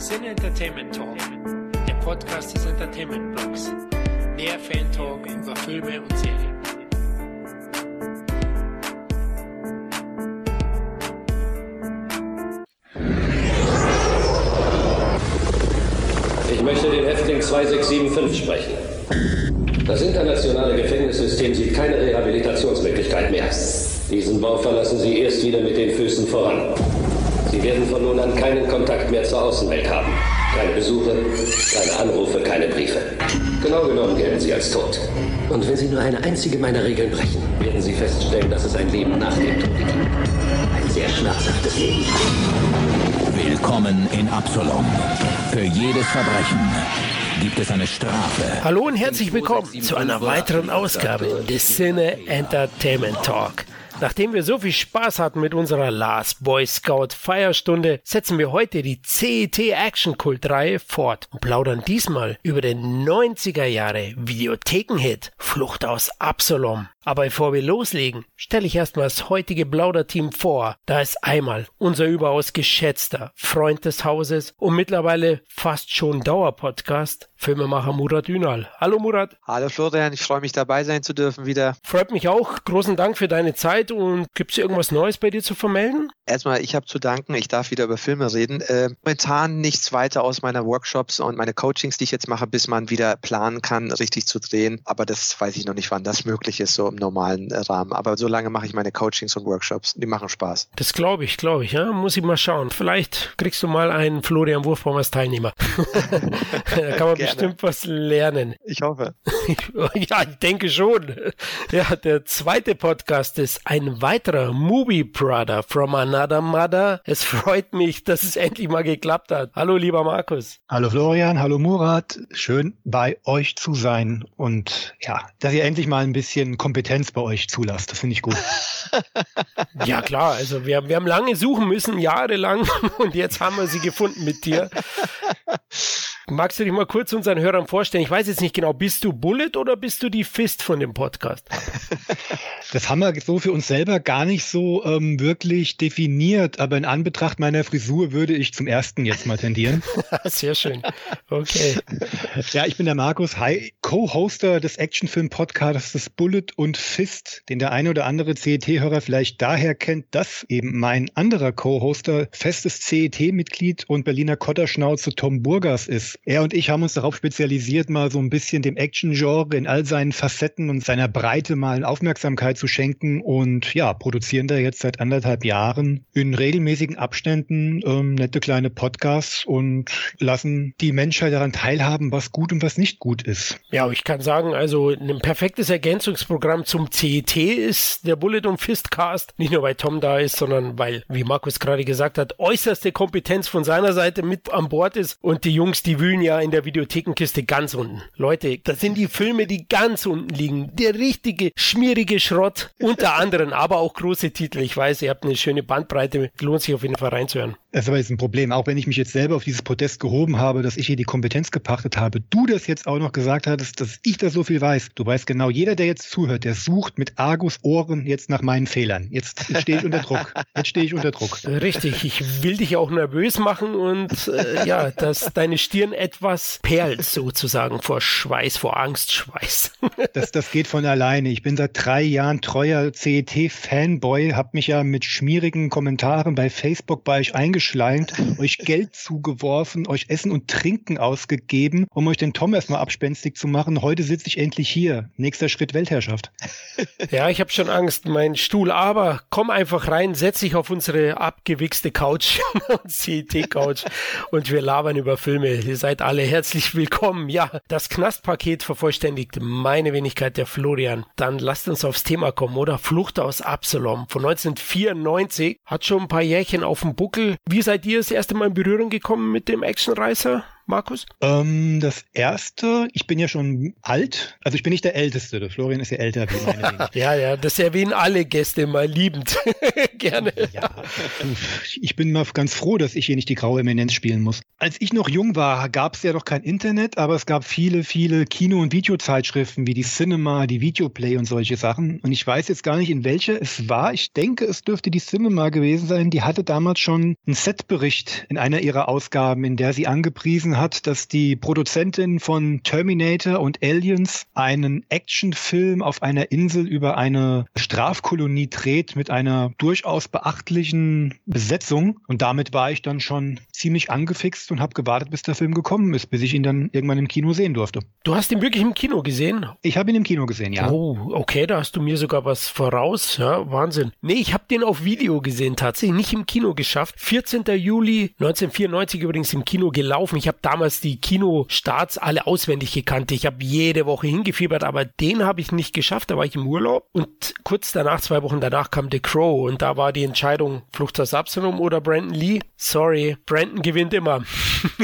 Sin Entertainment Talk, der Podcast des Entertainment Blogs. Mehr Fan Talk über Filme und Serien. Ich möchte den Häftling 2675 sprechen. Das internationale Gefängnissystem sieht keine Rehabilitationsmöglichkeit mehr. Diesen Bau verlassen Sie erst wieder mit den Füßen voran. Sie werden von nun an keinen Kontakt mehr zur Außenwelt haben. Keine Besuche, keine Anrufe, keine Briefe. Genau genommen gelten Sie als tot. Und wenn Sie nur eine einzige meiner Regeln brechen, werden Sie feststellen, dass es ein Leben nach dem Tode gibt. Ein sehr schmerzhaftes Leben. Willkommen in Absalom. Für jedes Verbrechen gibt es eine Strafe. Hallo und herzlich willkommen zu einer weiteren Ausgabe des Cine Entertainment Talk. Nachdem wir so viel Spaß hatten mit unserer Last Boy Scout Feierstunde, setzen wir heute die CET Action Kult Reihe fort und plaudern diesmal über den 90er Jahre Videothekenhit Flucht aus Absalom. Aber bevor wir loslegen, stelle ich erstmal das heutige Plauderteam vor. Da ist einmal unser überaus geschätzter Freund des Hauses und mittlerweile fast schon Dauerpodcast, Filmemacher Murat Ünal. Hallo Murat. Hallo Florian, ich freue mich dabei sein zu dürfen wieder. Freut mich auch. Großen Dank für deine Zeit und gibt es irgendwas Neues bei dir zu vermelden? Erstmal, ich habe zu danken, ich darf wieder über Filme reden. Äh, momentan nichts weiter aus meiner Workshops und meine Coachings, die ich jetzt mache, bis man wieder planen kann, richtig zu drehen. Aber das weiß ich noch nicht, wann das möglich ist, so im normalen äh, Rahmen. Aber so lange mache ich meine Coachings und Workshops. Die machen Spaß. Das glaube ich, glaube ich. Ja? Muss ich mal schauen. Vielleicht kriegst du mal einen Florian Wurfbaum als Teilnehmer. da kann man bestimmt was lernen. Ich hoffe. ja, ich denke schon. Ja, der zweite Podcast ist ein weiterer Movie Brother from another mother. Es freut mich, dass es endlich mal geklappt hat. Hallo, lieber Markus. Hallo Florian, hallo Murat. Schön bei euch zu sein und ja, dass ihr endlich mal ein bisschen Kompetenz bei euch zulasst. Das finde ich gut. ja, klar. Also wir, wir haben lange suchen müssen, jahrelang und jetzt haben wir sie gefunden mit dir. Magst du dich mal kurz unseren Hörern vorstellen? Ich weiß jetzt nicht genau, bist du Bullet oder bist du die Fist von dem Podcast? Das haben wir so für uns selber gar nicht so ähm, wirklich definiert, aber in Anbetracht meiner Frisur würde ich zum ersten jetzt mal tendieren. Sehr schön. Okay. Ja, ich bin der Markus, Co-Hoster des Actionfilm-Podcasts Bullet und Fist, den der eine oder andere CET-Hörer vielleicht daher kennt, dass eben mein anderer Co-Hoster festes CET-Mitglied und Berliner Kotterschnauze Tom Burgas ist. Er und ich haben uns darauf spezialisiert, mal so ein bisschen dem Action-Genre in all seinen Facetten und seiner Breite mal Aufmerksamkeit zu schenken und ja, produzieren da jetzt seit anderthalb Jahren in regelmäßigen Abständen ähm, nette kleine Podcasts und lassen die Menschheit daran teilhaben, was gut und was nicht gut ist. Ja, ich kann sagen, also ein perfektes Ergänzungsprogramm zum CET ist der Bullet und Fist Cast. Nicht nur weil Tom da ist, sondern weil, wie Markus gerade gesagt hat, äußerste Kompetenz von seiner Seite mit an Bord ist und die Jungs, die wühlen ja in der Videothekenkiste ganz unten. Leute, das sind die Filme, die ganz unten liegen. Der richtige, schmierige Schrott unter anderem, aber auch große Titel. Ich weiß, ihr habt eine schöne Bandbreite, lohnt sich auf jeden Fall reinzuhören. Das ist aber jetzt ein Problem, auch wenn ich mich jetzt selber auf dieses Podest gehoben habe, dass ich hier die Kompetenz gepachtet habe, du das jetzt auch noch gesagt hattest, dass ich da so viel weiß. Du weißt genau, jeder, der jetzt zuhört, der sucht mit Argus Ohren jetzt nach meinen Fehlern. Jetzt stehe ich unter Druck. Jetzt stehe ich unter Druck. Richtig, ich will dich auch nervös machen und äh, ja, dass deine Stirn etwas perlt sozusagen vor Schweiß, vor Angstschweiß. das, das geht von alleine. Ich bin seit drei Jahren treuer CET-Fanboy, habe mich ja mit schmierigen Kommentaren bei Facebook bei euch eingeschleimt, euch Geld zugeworfen, euch Essen und Trinken ausgegeben, um euch den Tom erstmal abspenstig zu machen. Heute sitze ich endlich hier. Nächster Schritt Weltherrschaft. Ja, ich habe schon Angst, mein Stuhl, aber komm einfach rein, setz dich auf unsere abgewichste Couch, CET-Couch und wir labern über Filme. Ihr seid alle herzlich willkommen. Ja, das Knastpaket vervollständigt meine Wenigkeit, der Florian. Dann lasst uns aufs Thema kommen, oder? Flucht aus Absalom von 1994. Hat schon ein paar Jährchen auf dem Buckel. Wie seid ihr das erste Mal in Berührung gekommen mit dem Actionreißer? Markus? Ähm, das erste, ich bin ja schon alt, also ich bin nicht der Älteste, der Florian ist ja älter wie meine Ja, ja, das erwähnen alle Gäste mal liebend. Gerne. Ja, ich bin mal ganz froh, dass ich hier nicht die graue Eminenz spielen muss. Als ich noch jung war, gab es ja noch kein Internet, aber es gab viele, viele Kino- und Videozeitschriften wie die Cinema, die Videoplay und solche Sachen. Und ich weiß jetzt gar nicht, in welcher es war. Ich denke, es dürfte die Cinema gewesen sein. Die hatte damals schon einen Setbericht in einer ihrer Ausgaben, in der sie angepriesen hat, dass die Produzentin von Terminator und Aliens einen Actionfilm auf einer Insel über eine Strafkolonie dreht mit einer durchaus beachtlichen Besetzung. Und damit war ich dann schon ziemlich angefixt und habe gewartet, bis der Film gekommen ist, bis ich ihn dann irgendwann im Kino sehen durfte. Du hast ihn wirklich im Kino gesehen? Ich habe ihn im Kino gesehen, ja. Oh, okay, da hast du mir sogar was voraus. Ja, Wahnsinn. Nee, ich habe den auf Video gesehen, tatsächlich nicht im Kino geschafft. 14. Juli 1994 übrigens im Kino gelaufen. Ich habe damals die Kinostarts alle auswendig gekannt. Ich habe jede Woche hingefiebert, aber den habe ich nicht geschafft. Da war ich im Urlaub und kurz danach, zwei Wochen danach, kam The Crow und da war die Entscheidung Flucht aus Absalom oder Brandon Lee. Sorry, Brandon gewinnt immer.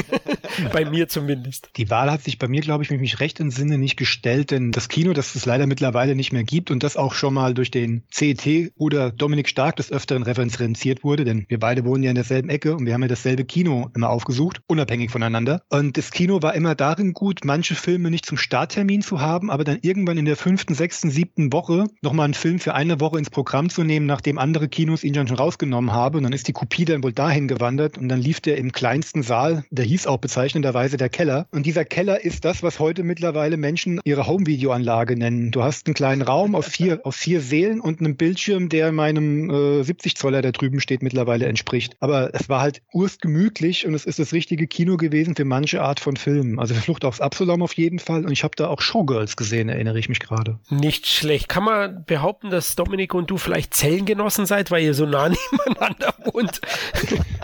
bei mir zumindest. Die Wahl hat sich bei mir, glaube ich, mit mich recht im Sinne nicht gestellt, denn das Kino, das es leider mittlerweile nicht mehr gibt und das auch schon mal durch den CET oder Dominik Stark des Öfteren referenziert wurde, denn wir beide wohnen ja in derselben Ecke und wir haben ja dasselbe Kino immer aufgesucht, unabhängig voneinander. Und das Kino war immer darin gut, manche Filme nicht zum Starttermin zu haben, aber dann irgendwann in der fünften, sechsten, siebten Woche nochmal einen Film für eine Woche ins Programm zu nehmen, nachdem andere Kinos ihn dann schon rausgenommen haben. Und dann ist die Kopie dann wohl dahin gewandert und dann lief der im kleinsten Saal, der hieß auch bezeichnenderweise der Keller. Und dieser Keller ist das, was heute mittlerweile Menschen ihre Home-Videoanlage nennen. Du hast einen kleinen Raum auf vier, auf vier Seelen und einen Bildschirm, der meinem äh, 70 Zoller, der drüben steht, mittlerweile entspricht. Aber es war halt urstgemütlich und es ist das richtige Kino gewesen für manche Art von Filmen. Also für Flucht aufs Absalom auf jeden Fall. Und ich habe da auch Showgirls gesehen, erinnere ich mich gerade. Nicht schlecht. Kann man behaupten, dass Dominik und du vielleicht Zellengenossen seid, weil ihr so nah nebeneinander wohnt?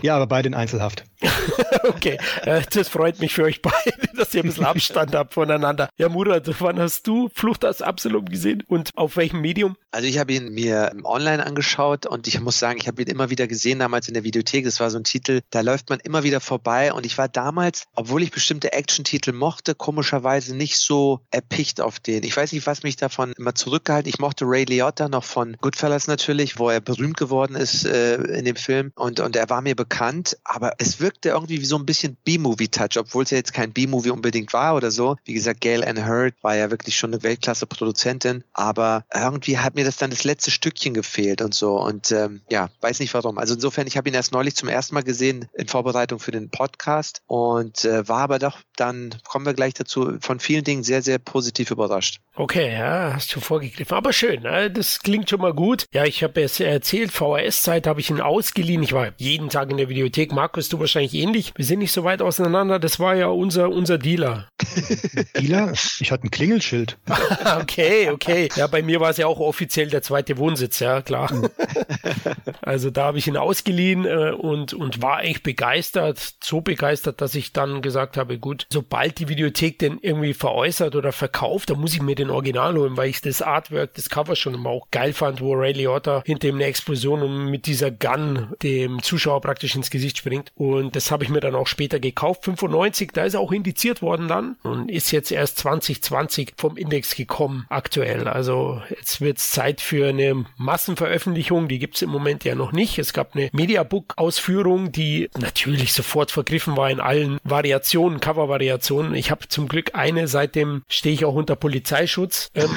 ja, aber beide in Einzelhaft. okay, äh, das freut mich für euch beide, dass ihr ein bisschen Abstand habt voneinander. Ja, Murat, wann hast du Flucht aus Absalom gesehen und auf welchem Medium? Also ich habe ihn mir online angeschaut und ich muss sagen, ich habe ihn immer wieder gesehen, damals in der Videothek. Das war so ein Titel, da läuft man immer wieder vorbei und ich war damals, obwohl ich bestimmte Action-Titel mochte, komischerweise nicht so erpicht auf den. Ich weiß nicht, was mich davon immer zurückgehalten. Ich mochte Ray Liotta noch von Goodfellas natürlich, wo er berühmt geworden ist äh, in dem Film und, und er war mir bekannt, aber es wirkte irgendwie wie so ein bisschen B-Movie-Touch, obwohl es ja jetzt kein B-Movie unbedingt war oder so. Wie gesagt, Gail Ann Hurd war ja wirklich schon eine Weltklasse-Produzentin, aber irgendwie hat mir das dann das letzte Stückchen gefehlt und so und ähm, ja, weiß nicht warum. Also insofern, ich habe ihn erst neulich zum ersten Mal gesehen in Vorbereitung für den Podcast und äh, war aber doch dann, kommen wir gleich dazu, von vielen Dingen sehr, sehr positiv überrascht. Okay, ja, hast du vorgegriffen. Aber schön, ne? das klingt schon mal gut. Ja, ich habe es erzählt, VHS-Zeit habe ich ihn ausgeliehen. Ich war jeden Tag in der Videothek. Markus, du wahrscheinlich ähnlich. Wir sind nicht so weit auseinander. Das war ja unser, unser Dealer. Dealer? Ich hatte ein Klingelschild. okay, okay. Ja, bei mir war es ja auch offiziell der zweite Wohnsitz, ja, klar. also da habe ich ihn ausgeliehen äh, und, und war eigentlich begeistert. So begeistert, dass ich dann gesagt habe, gut, sobald die Videothek den irgendwie veräußert oder verkauft, dann muss ich mir den Original holen, weil ich das Artwork, das Cover schon immer auch geil fand, wo Ray Liotta hinter ihm eine Explosion und mit dieser Gun dem Zuschauer praktisch ins Gesicht springt. Und das habe ich mir dann auch später gekauft. 95, da ist er auch indiziert worden dann und ist jetzt erst 2020 vom Index gekommen aktuell. Also jetzt wird es Zeit für eine Massenveröffentlichung. Die gibt es im Moment ja noch nicht. Es gab eine Mediabook-Ausführung, die natürlich sofort vergriffen war in allen Variationen, Cover-Variationen. Ich habe zum Glück eine, seitdem stehe ich auch unter Polizeischutz. Ähm,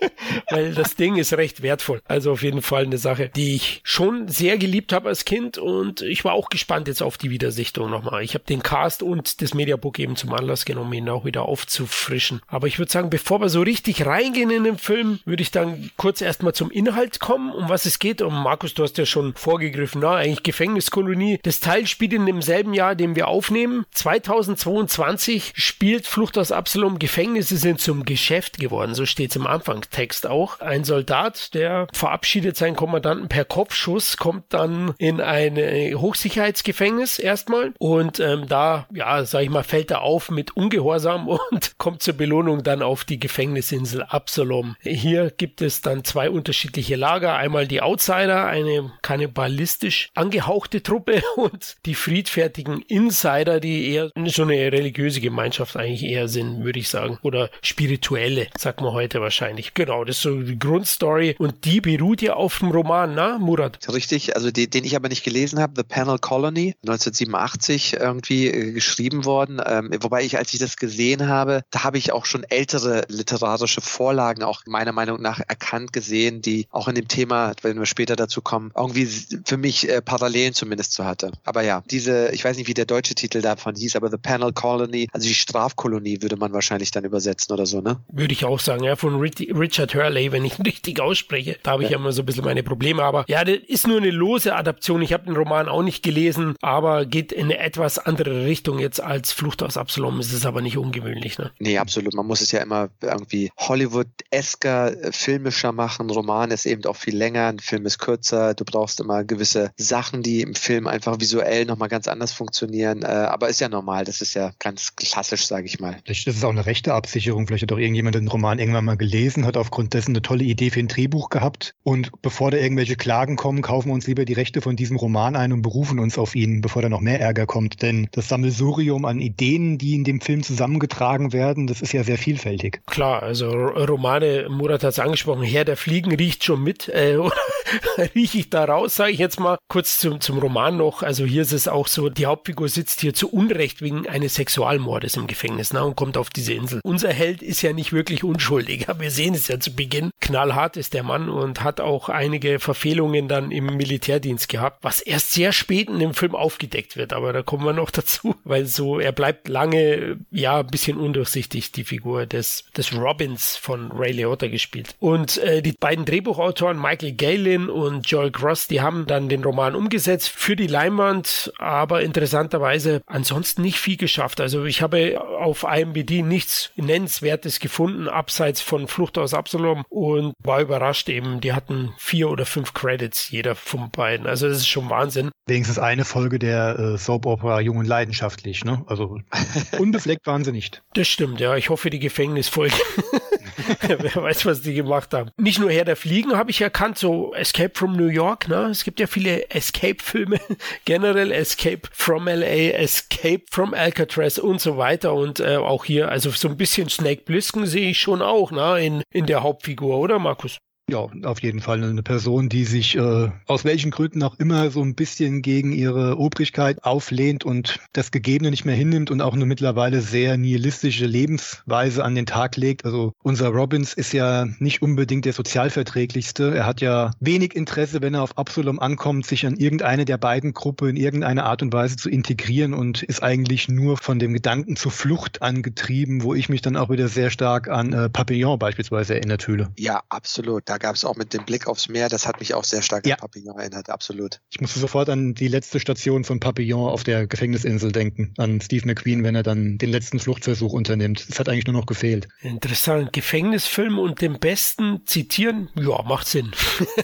weil das Ding ist recht wertvoll. Also auf jeden Fall eine Sache, die ich schon sehr geliebt habe als Kind und ich war auch gespannt jetzt auf die Wiedersichtung nochmal. Ich habe den Cast und das Mediabook eben zum Anlass genommen, ihn auch wieder aufzufrischen. Aber ich würde sagen, bevor wir so richtig reingehen in den Film, würde ich dann kurz erstmal zum Inhalt kommen, um was es geht. Und Markus, du hast ja schon vorgegriffen, na, eigentlich Gefängniskolonie. Das Teil spielt in demselben Jahr, den wir aufnehmen. 2022 spielt Flucht aus Absalom. Gefängnisse sind zum Geschäft geworden. So steht es im Anfangstext Text auch. Ein Soldat, der verabschiedet seinen Kommandanten per Kopfschuss, kommt dann in ein Hochsicherheitsgefängnis erstmal und ähm, da, ja, sag ich mal, fällt er auf mit Ungehorsam und kommt zur Belohnung dann auf die Gefängnisinsel Absalom. Hier gibt es dann zwei unterschiedliche Lager. Einmal die Outsider, eine kannibalistisch angehauchte Truppe und die friedfertigen Insider, die eher so eine religiöse Gemeinschaft eigentlich eher sind, würde ich sagen. Oder spirituelle, sagt man heute wahrscheinlich. Genau, das ist so die Grundstory und die beruht ja auf dem Roman, na, Murat? Richtig, also die, den ich aber nicht gelesen habe, The Panel Colony, 1987 irgendwie äh, geschrieben worden. Ähm, wobei ich, als ich das gesehen habe, da habe ich auch schon ältere literarische Vorlagen auch meiner Meinung nach erkannt gesehen, die auch in dem Thema, wenn wir später dazu kommen, irgendwie für mich äh, Parallelen zumindest so hatte. Aber ja, diese, ich weiß nicht, wie der deutsche Titel davon hieß, aber The Panel Colony, also die Strafkolonie würde man wahrscheinlich dann übersetzen oder so, ne? Würde ich auch sagen, ja, von Richard Hurley, wenn ich ihn richtig ausspreche. Da habe ich ja. immer so ein bisschen meine Probleme, aber ja, das ist nur eine lose Adaption. Ich habe den Roman auch nicht gelesen, aber geht in eine etwas andere Richtung jetzt als Flucht aus Absalom. Es ist aber nicht ungewöhnlich, ne? Nee, absolut. Man muss es ja immer irgendwie Hollywood-esker, äh, filmischer machen. Ein Roman ist eben auch viel länger, ein Film ist kürzer. Du brauchst immer gewisse Sachen, die im Film einfach visuell nochmal ganz anders funktionieren. Äh, aber ist ja normal. Das ist ja ganz klassisch, sage ich mal. Vielleicht ist es auch eine rechte Absicherung. Vielleicht hat auch irgendjemand den Roman irgendwann mal gelesen, hat aufgrund dessen eine tolle Idee für ein Drehbuch gehabt. Und bevor da irgendwelche Klagen kommen, kaufen wir uns lieber die Rechte von diesem Roman ein und berufen uns auf ihn, bevor da noch mehr Ärger kommt. Denn das Sammelsurium an Ideen, die in dem Film zusammengetragen werden, das ist ja sehr vielfältig. Klar, also Romane, Murat hat es angesprochen, Herr der Fliegen riecht schon mit, äh, rieche ich da raus, sage ich jetzt mal. Kurz zum, zum Roman noch, also hier ist es auch so, die Hauptfigur sitzt hier zu Unrecht wegen eines Sexualmordes im Gefängnis ne, und kommt auf diese Insel. Unser Held ist ja nicht wirklich unschuldig, aber wir sehen es ja zu Beginn. Knallhart ist der Mann und hat auch einige Verfehlungen dann im Militärdienst gehabt, was erst sehr spät in dem Film aufgedeckt wird, aber da kommen wir noch dazu, weil so, er bleibt lange, ja, ein bisschen undurchsichtig, die Figur des, des Robbins von Ray Liotta gespielt. Und äh, die beiden Drehbuchautoren, Michael Galen und Joel Cross, die haben dann den Roman umgesetzt für die Leinwand, aber interessanterweise ansonsten nicht viel geschafft. Also ich habe auf IMBD nichts Nennenswertes gefunden, abseits von Flucht aus Absalom und war überrascht eben, die hatten vier oder fünf Credits, jeder von beiden. Also das ist schon Wahnsinn. Wenigstens eine Folge der äh, Soap Opera Jung und Leidenschaftlich, ne? Also unbefleckt waren sie nicht. Das stimmt, ja. Ich hoffe, die Gefängnisfolge. Wer weiß, was die gemacht haben. Nicht nur Herr der Fliegen habe ich erkannt, so Escape from New York, ne? Es gibt ja viele Escape-Filme, generell Escape from LA, Escape from Alcatraz und so weiter. Und äh, auch hier, also so ein bisschen Snake Blisken sehe ich schon auch, ne? In, in der Hauptfigur, oder Markus? Ja, auf jeden Fall eine Person, die sich äh, aus welchen Gründen auch immer so ein bisschen gegen ihre Obrigkeit auflehnt und das Gegebene nicht mehr hinnimmt und auch eine mittlerweile sehr nihilistische Lebensweise an den Tag legt. Also unser Robbins ist ja nicht unbedingt der sozialverträglichste. Er hat ja wenig Interesse, wenn er auf Absalom ankommt, sich an irgendeine der beiden Gruppen in irgendeiner Art und Weise zu integrieren und ist eigentlich nur von dem Gedanken zur Flucht angetrieben, wo ich mich dann auch wieder sehr stark an äh, Papillon beispielsweise erinnert fühle. Ja, absolut. Da gab es auch mit dem Blick aufs Meer, das hat mich auch sehr stark ja. an Papillon erinnert, absolut. Ich musste sofort an die letzte Station von Papillon auf der Gefängnisinsel denken, an Steve McQueen, wenn er dann den letzten Fluchtversuch unternimmt. Das hat eigentlich nur noch gefehlt. Interessant. Gefängnisfilm und den besten zitieren, ja, macht Sinn.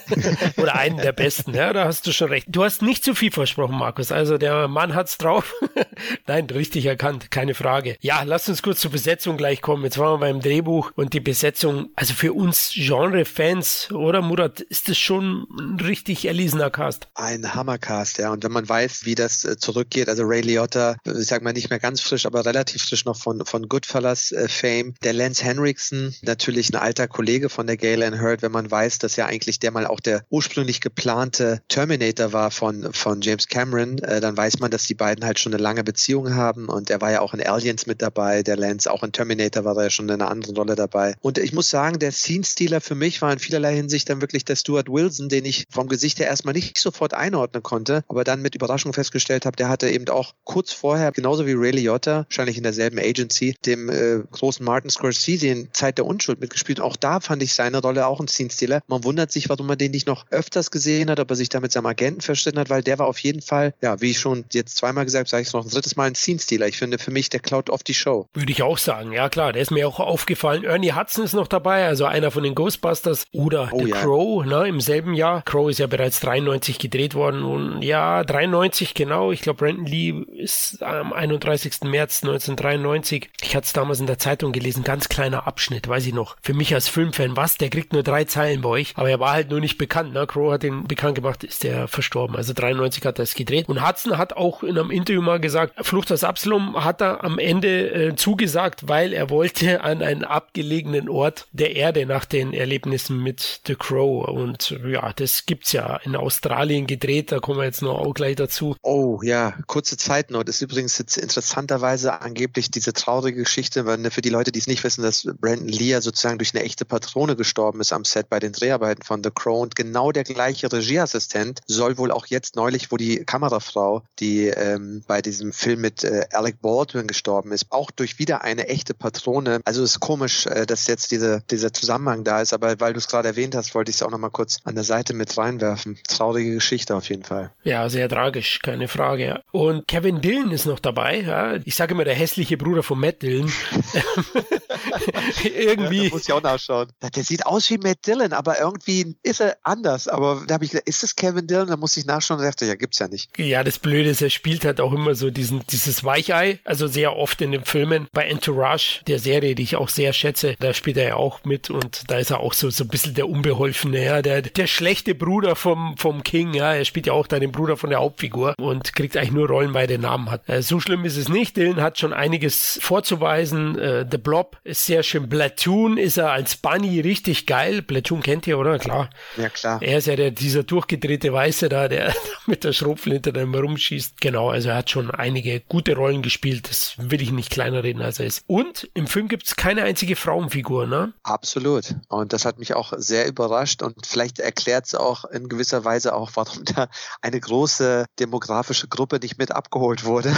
Oder einen der besten, ja, da hast du schon recht. Du hast nicht zu viel versprochen, Markus. Also der Mann hat's drauf. Nein, richtig erkannt, keine Frage. Ja, lass uns kurz zur Besetzung gleich kommen. Jetzt waren wir beim Drehbuch und die Besetzung, also für uns Genre-Fans Cast, oder Murat? Ist das schon ein richtig erlesener Cast? Ein Hammercast, ja. Und wenn man weiß, wie das äh, zurückgeht, also Ray Liotta, ich sag mal nicht mehr ganz frisch, aber relativ frisch noch von, von Goodfellas äh, Fame. Der Lance Henriksen, natürlich ein alter Kollege von der Galen Hurd, wenn man weiß, dass ja eigentlich der mal auch der ursprünglich geplante Terminator war von, von James Cameron, äh, dann weiß man, dass die beiden halt schon eine lange Beziehung haben und er war ja auch in Aliens mit dabei, der Lance, auch in Terminator war er ja schon in einer anderen Rolle dabei. Und ich muss sagen, der Scene-Stealer für mich war in vielerlei Hinsicht dann wirklich der Stuart Wilson, den ich vom Gesicht her erstmal nicht sofort einordnen konnte, aber dann mit Überraschung festgestellt habe, der hatte eben auch kurz vorher, genauso wie Ray Liotta, wahrscheinlich in derselben Agency, dem äh, großen Martin Scorsese in Zeit der Unschuld mitgespielt. Auch da fand ich seine Rolle auch ein Scene-Stealer. Man wundert sich, warum man den nicht noch öfters gesehen hat, ob er sich da mit seinem Agenten verstritten hat, weil der war auf jeden Fall, ja, wie ich schon jetzt zweimal gesagt habe, sage ich es noch ein drittes Mal, ein Scene-Stealer. Ich finde, für mich, der klaut oft die Show. Würde ich auch sagen, ja klar, der ist mir auch aufgefallen. Ernie Hudson ist noch dabei, also einer von den Ghostbusters oder oh, The ja. Crow, ne, im selben Jahr. Crow ist ja bereits 93 gedreht worden und ja, 93 genau. Ich glaube, Brandon Lee ist am 31. März 1993. Ich hatte es damals in der Zeitung gelesen, ganz kleiner Abschnitt, weiß ich noch. Für mich als Filmfan, was, der kriegt nur drei Zeilen bei euch, aber er war halt nur nicht bekannt, ne? Crow hat ihn bekannt gemacht, ist der verstorben. Also 93 hat er es gedreht. Und Hudson hat auch in einem Interview mal gesagt, Flucht aus Absalom hat er am Ende äh, zugesagt, weil er wollte an einen abgelegenen Ort der Erde nach den Erlebnissen mit The Crow. Und ja, das gibt's ja in Australien gedreht, da kommen wir jetzt noch auch gleich dazu. Oh ja, kurze Zeitnote. Ist übrigens jetzt interessanterweise angeblich diese traurige Geschichte, weil ne, für die Leute, die es nicht wissen, dass Brandon Lee sozusagen durch eine echte Patrone gestorben ist am Set bei den Dreharbeiten von The Crow und genau der gleiche Regieassistent soll wohl auch jetzt neulich, wo die Kamerafrau, die ähm, bei diesem Film mit äh, Alec Baldwin gestorben ist, auch durch wieder eine echte Patrone. Also ist komisch, äh, dass jetzt diese, dieser Zusammenhang da ist, aber weil du es gerade erwähnt hast, wollte ich es auch nochmal kurz an der Seite mit reinwerfen. Traurige Geschichte auf jeden Fall. Ja, sehr tragisch, keine Frage. Und Kevin Dillon ist noch dabei. Ja. Ich sage immer der hässliche Bruder von Matt Dillon. irgendwie. Ja, muss ich auch nachschauen. Der sieht aus wie Matt Dillon, aber irgendwie ist er anders. Aber da habe ich gesagt, ist das Kevin Dillon? Da muss ich nachschauen und dachte, ja, gibt's ja nicht. Ja, das Blöde ist, er spielt halt auch immer so diesen, dieses Weichei, also sehr oft in den Filmen. Bei Entourage, der Serie, die ich auch sehr schätze, da spielt er ja auch mit und da ist er auch so, so ein bisschen der Unbeholfene, ja, der, der schlechte Bruder vom, vom King, ja, er spielt ja auch da den Bruder von der Hauptfigur und kriegt eigentlich nur Rollen, weil er den Namen hat. Äh, so schlimm ist es nicht. Dylan hat schon einiges vorzuweisen. Äh, The Blob ist sehr schön. Platoon ist er als Bunny richtig geil. Platoon kennt ihr, oder? Klar. Ja, klar. Er ist ja der, dieser durchgedrehte Weiße da, der mit der Schrotflinte dann rumschießt. Genau, also er hat schon einige gute Rollen gespielt. Das will ich nicht kleiner reden, als er ist. Und im Film gibt es keine einzige Frauenfigur, ne? Absolut. Und das hat mich auch sehr überrascht und vielleicht erklärt es auch in gewisser Weise auch, warum da eine große demografische Gruppe nicht mit abgeholt wurde.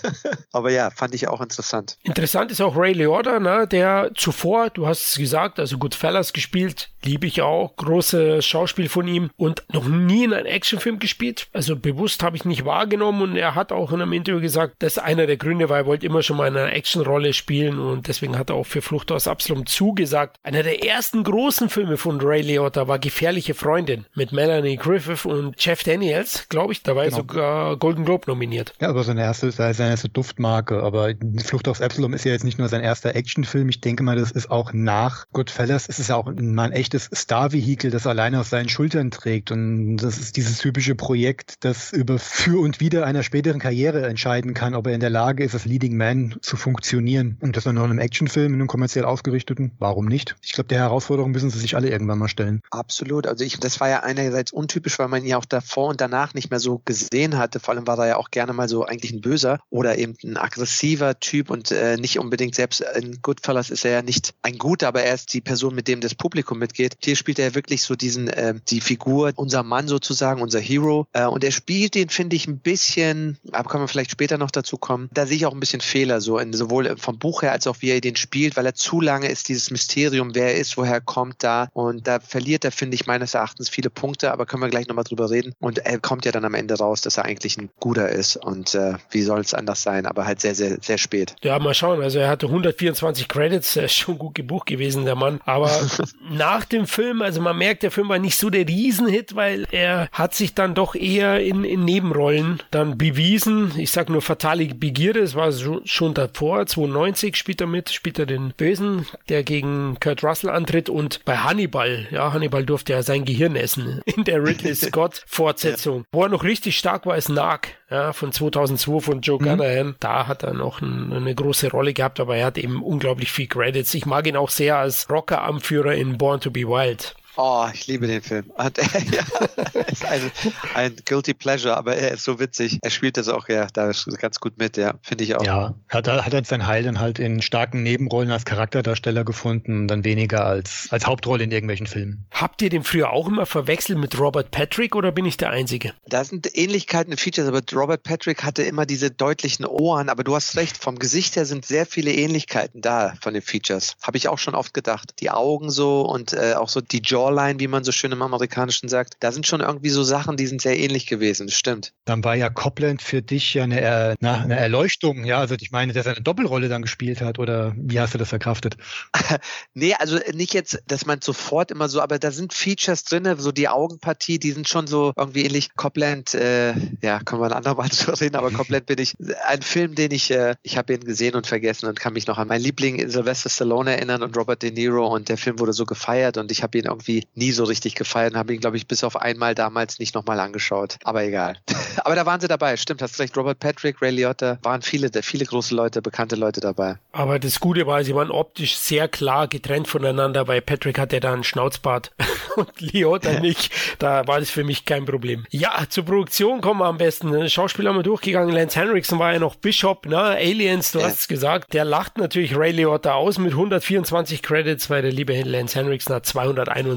Aber ja, fand ich auch interessant. Interessant ist auch Ray Liotta, ne, der zuvor, du hast es gesagt, also Goodfellas gespielt, liebe ich auch, großes Schauspiel von ihm und noch nie in einem Actionfilm gespielt. Also bewusst habe ich nicht wahrgenommen und er hat auch in einem Interview gesagt, das ist einer der Gründe, weil er wollte immer schon mal in einer Actionrolle spielen und deswegen hat er auch für Flucht aus Absalom zugesagt. Einer der ersten großen Filme von Ray Liotta war Gefährliche Freundin mit Melanie Griffith und Jeff Daniels, glaube ich, dabei genau. sogar Golden Globe nominiert. Ja, aber seine erste, seine erste Duftmarke, aber Flucht aus Absalom ist ja jetzt nicht nur sein erster Actionfilm, ich denke mal, das ist auch nach Goodfellas, es ist ja auch mal ein echtes Star-Vehikel, das alleine auf seinen Schultern trägt und das ist dieses typische Projekt, das über für und wieder einer späteren Karriere entscheiden kann, ob er in der Lage ist, als Leading Man zu funktionieren und das dann noch in einem Actionfilm, in einem kommerziell ausgerichteten, warum nicht? Ich glaube, der Herausforderung müssen sie sich alle irgendwann mal stellen. Absolut, also ich, das war ja einerseits untypisch, weil man ihn ja auch davor und danach nicht mehr so gesehen hatte, vor allem war er ja auch gerne mal so eigentlich ein Böser oder eben ein aggressiver Typ und äh, nicht unbedingt selbst in Goodfellas ist er ja nicht ein Guter, aber er ist die Person, mit dem das Publikum mitgeht. Hier spielt er wirklich so diesen, äh, die Figur, unser Mann sozusagen, unser Hero. Äh, und er spielt den, finde ich, ein bisschen, aber kann man vielleicht später noch dazu kommen. Da sehe ich auch ein bisschen Fehler, so in, sowohl vom Buch her als auch wie er den spielt, weil er zu lange ist, dieses Mysterium, wer er ist, woher er kommt da. Und da verliert er, finde ich, meines Erachtens viele Punkte, aber können wir gleich nochmal drüber reden. Und er kommt ja dann am Ende raus, dass er eigentlich ein guter ist. Und äh, wie soll es anders sein? Aber halt sehr, sehr, sehr spät. Ja, mal schauen. Also er hatte 124 Credits, er ist schon gut gebucht gewesen, der Mann. Aber nach dem Film, also man merkt, der Film war nicht so der Riesenhit, weil er hat sich dann doch eher in, in Nebenrollen dann bewiesen. Ich sag nur Fatale Begierde, es war schon davor, 92 spielt er mit, spielt er den Bösen, der gegen Kurt Russell antritt und bei Hannibal, ja, Hannibal durfte ja sein Gehirn essen in der Ridley Scott Fortsetzung, ja. wo er noch richtig stark war, ist Narc, ja, von 2002 von Joe mhm. Da hat er noch ein, eine große Rolle gehabt, aber er hat eben unglaublich viel Credits. Ich mag ihn auch sehr als Rocker-Anführer in Born to be Wild. Oh, ich liebe den Film. Und, äh, ja, ist ein, ein Guilty Pleasure, aber er ist so witzig. Er spielt das auch ja da ganz gut mit, ja, finde ich auch. Ja, hat, hat er sein Heil dann halt in starken Nebenrollen als Charakterdarsteller gefunden und dann weniger als, als Hauptrolle in irgendwelchen Filmen. Habt ihr den früher auch immer verwechselt mit Robert Patrick oder bin ich der Einzige? Da sind Ähnlichkeiten in Features, aber Robert Patrick hatte immer diese deutlichen Ohren, aber du hast recht, vom Gesicht her sind sehr viele Ähnlichkeiten da von den Features. Habe ich auch schon oft gedacht. Die Augen so und äh, auch so die Jawline, wie man so schön im Amerikanischen sagt, da sind schon irgendwie so Sachen, die sind sehr ähnlich gewesen, das stimmt. Dann war ja Copland für dich ja eine, äh, na, eine Erleuchtung, ja, also ich meine, dass er eine Doppelrolle dann gespielt hat oder wie hast du das verkraftet? nee, also nicht jetzt, dass man sofort immer so, aber da sind Features drin, so die Augenpartie, die sind schon so irgendwie ähnlich. Copland, äh, ja, können wir ein andermal drüber reden, aber Copland bin ich, ein Film, den ich, äh, ich habe ihn gesehen und vergessen und kann mich noch an meinen Liebling Sylvester Stallone erinnern und Robert De Niro und der Film wurde so gefeiert und ich habe ihn irgendwie nie so richtig und habe ihn, glaube ich, bis auf einmal damals nicht nochmal angeschaut. Aber egal. aber da waren sie dabei, stimmt, hast recht. Robert Patrick, Ray Liotta, waren viele, viele große Leute, bekannte Leute dabei. Aber das Gute war, sie waren optisch sehr klar getrennt voneinander, weil Patrick hatte da einen Schnauzbart und Liotta nicht. Da war das für mich kein Problem. Ja, zur Produktion kommen wir am besten. Schauspieler haben wir durchgegangen. Lance Henriksen war ja noch Bishop, ne? Aliens, du ja. hast es gesagt. Der lacht natürlich Ray Liotta aus mit 124 Credits, weil der liebe Lance Henriksen hat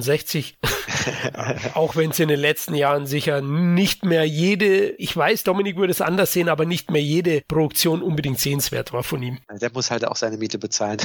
261. Auch wenn es in den letzten Jahren sicher nicht mehr jede, ich weiß, Dominik würde es anders sehen, aber nicht mehr jede Produktion unbedingt sehenswert war von ihm. Der muss halt auch seine Miete bezahlen.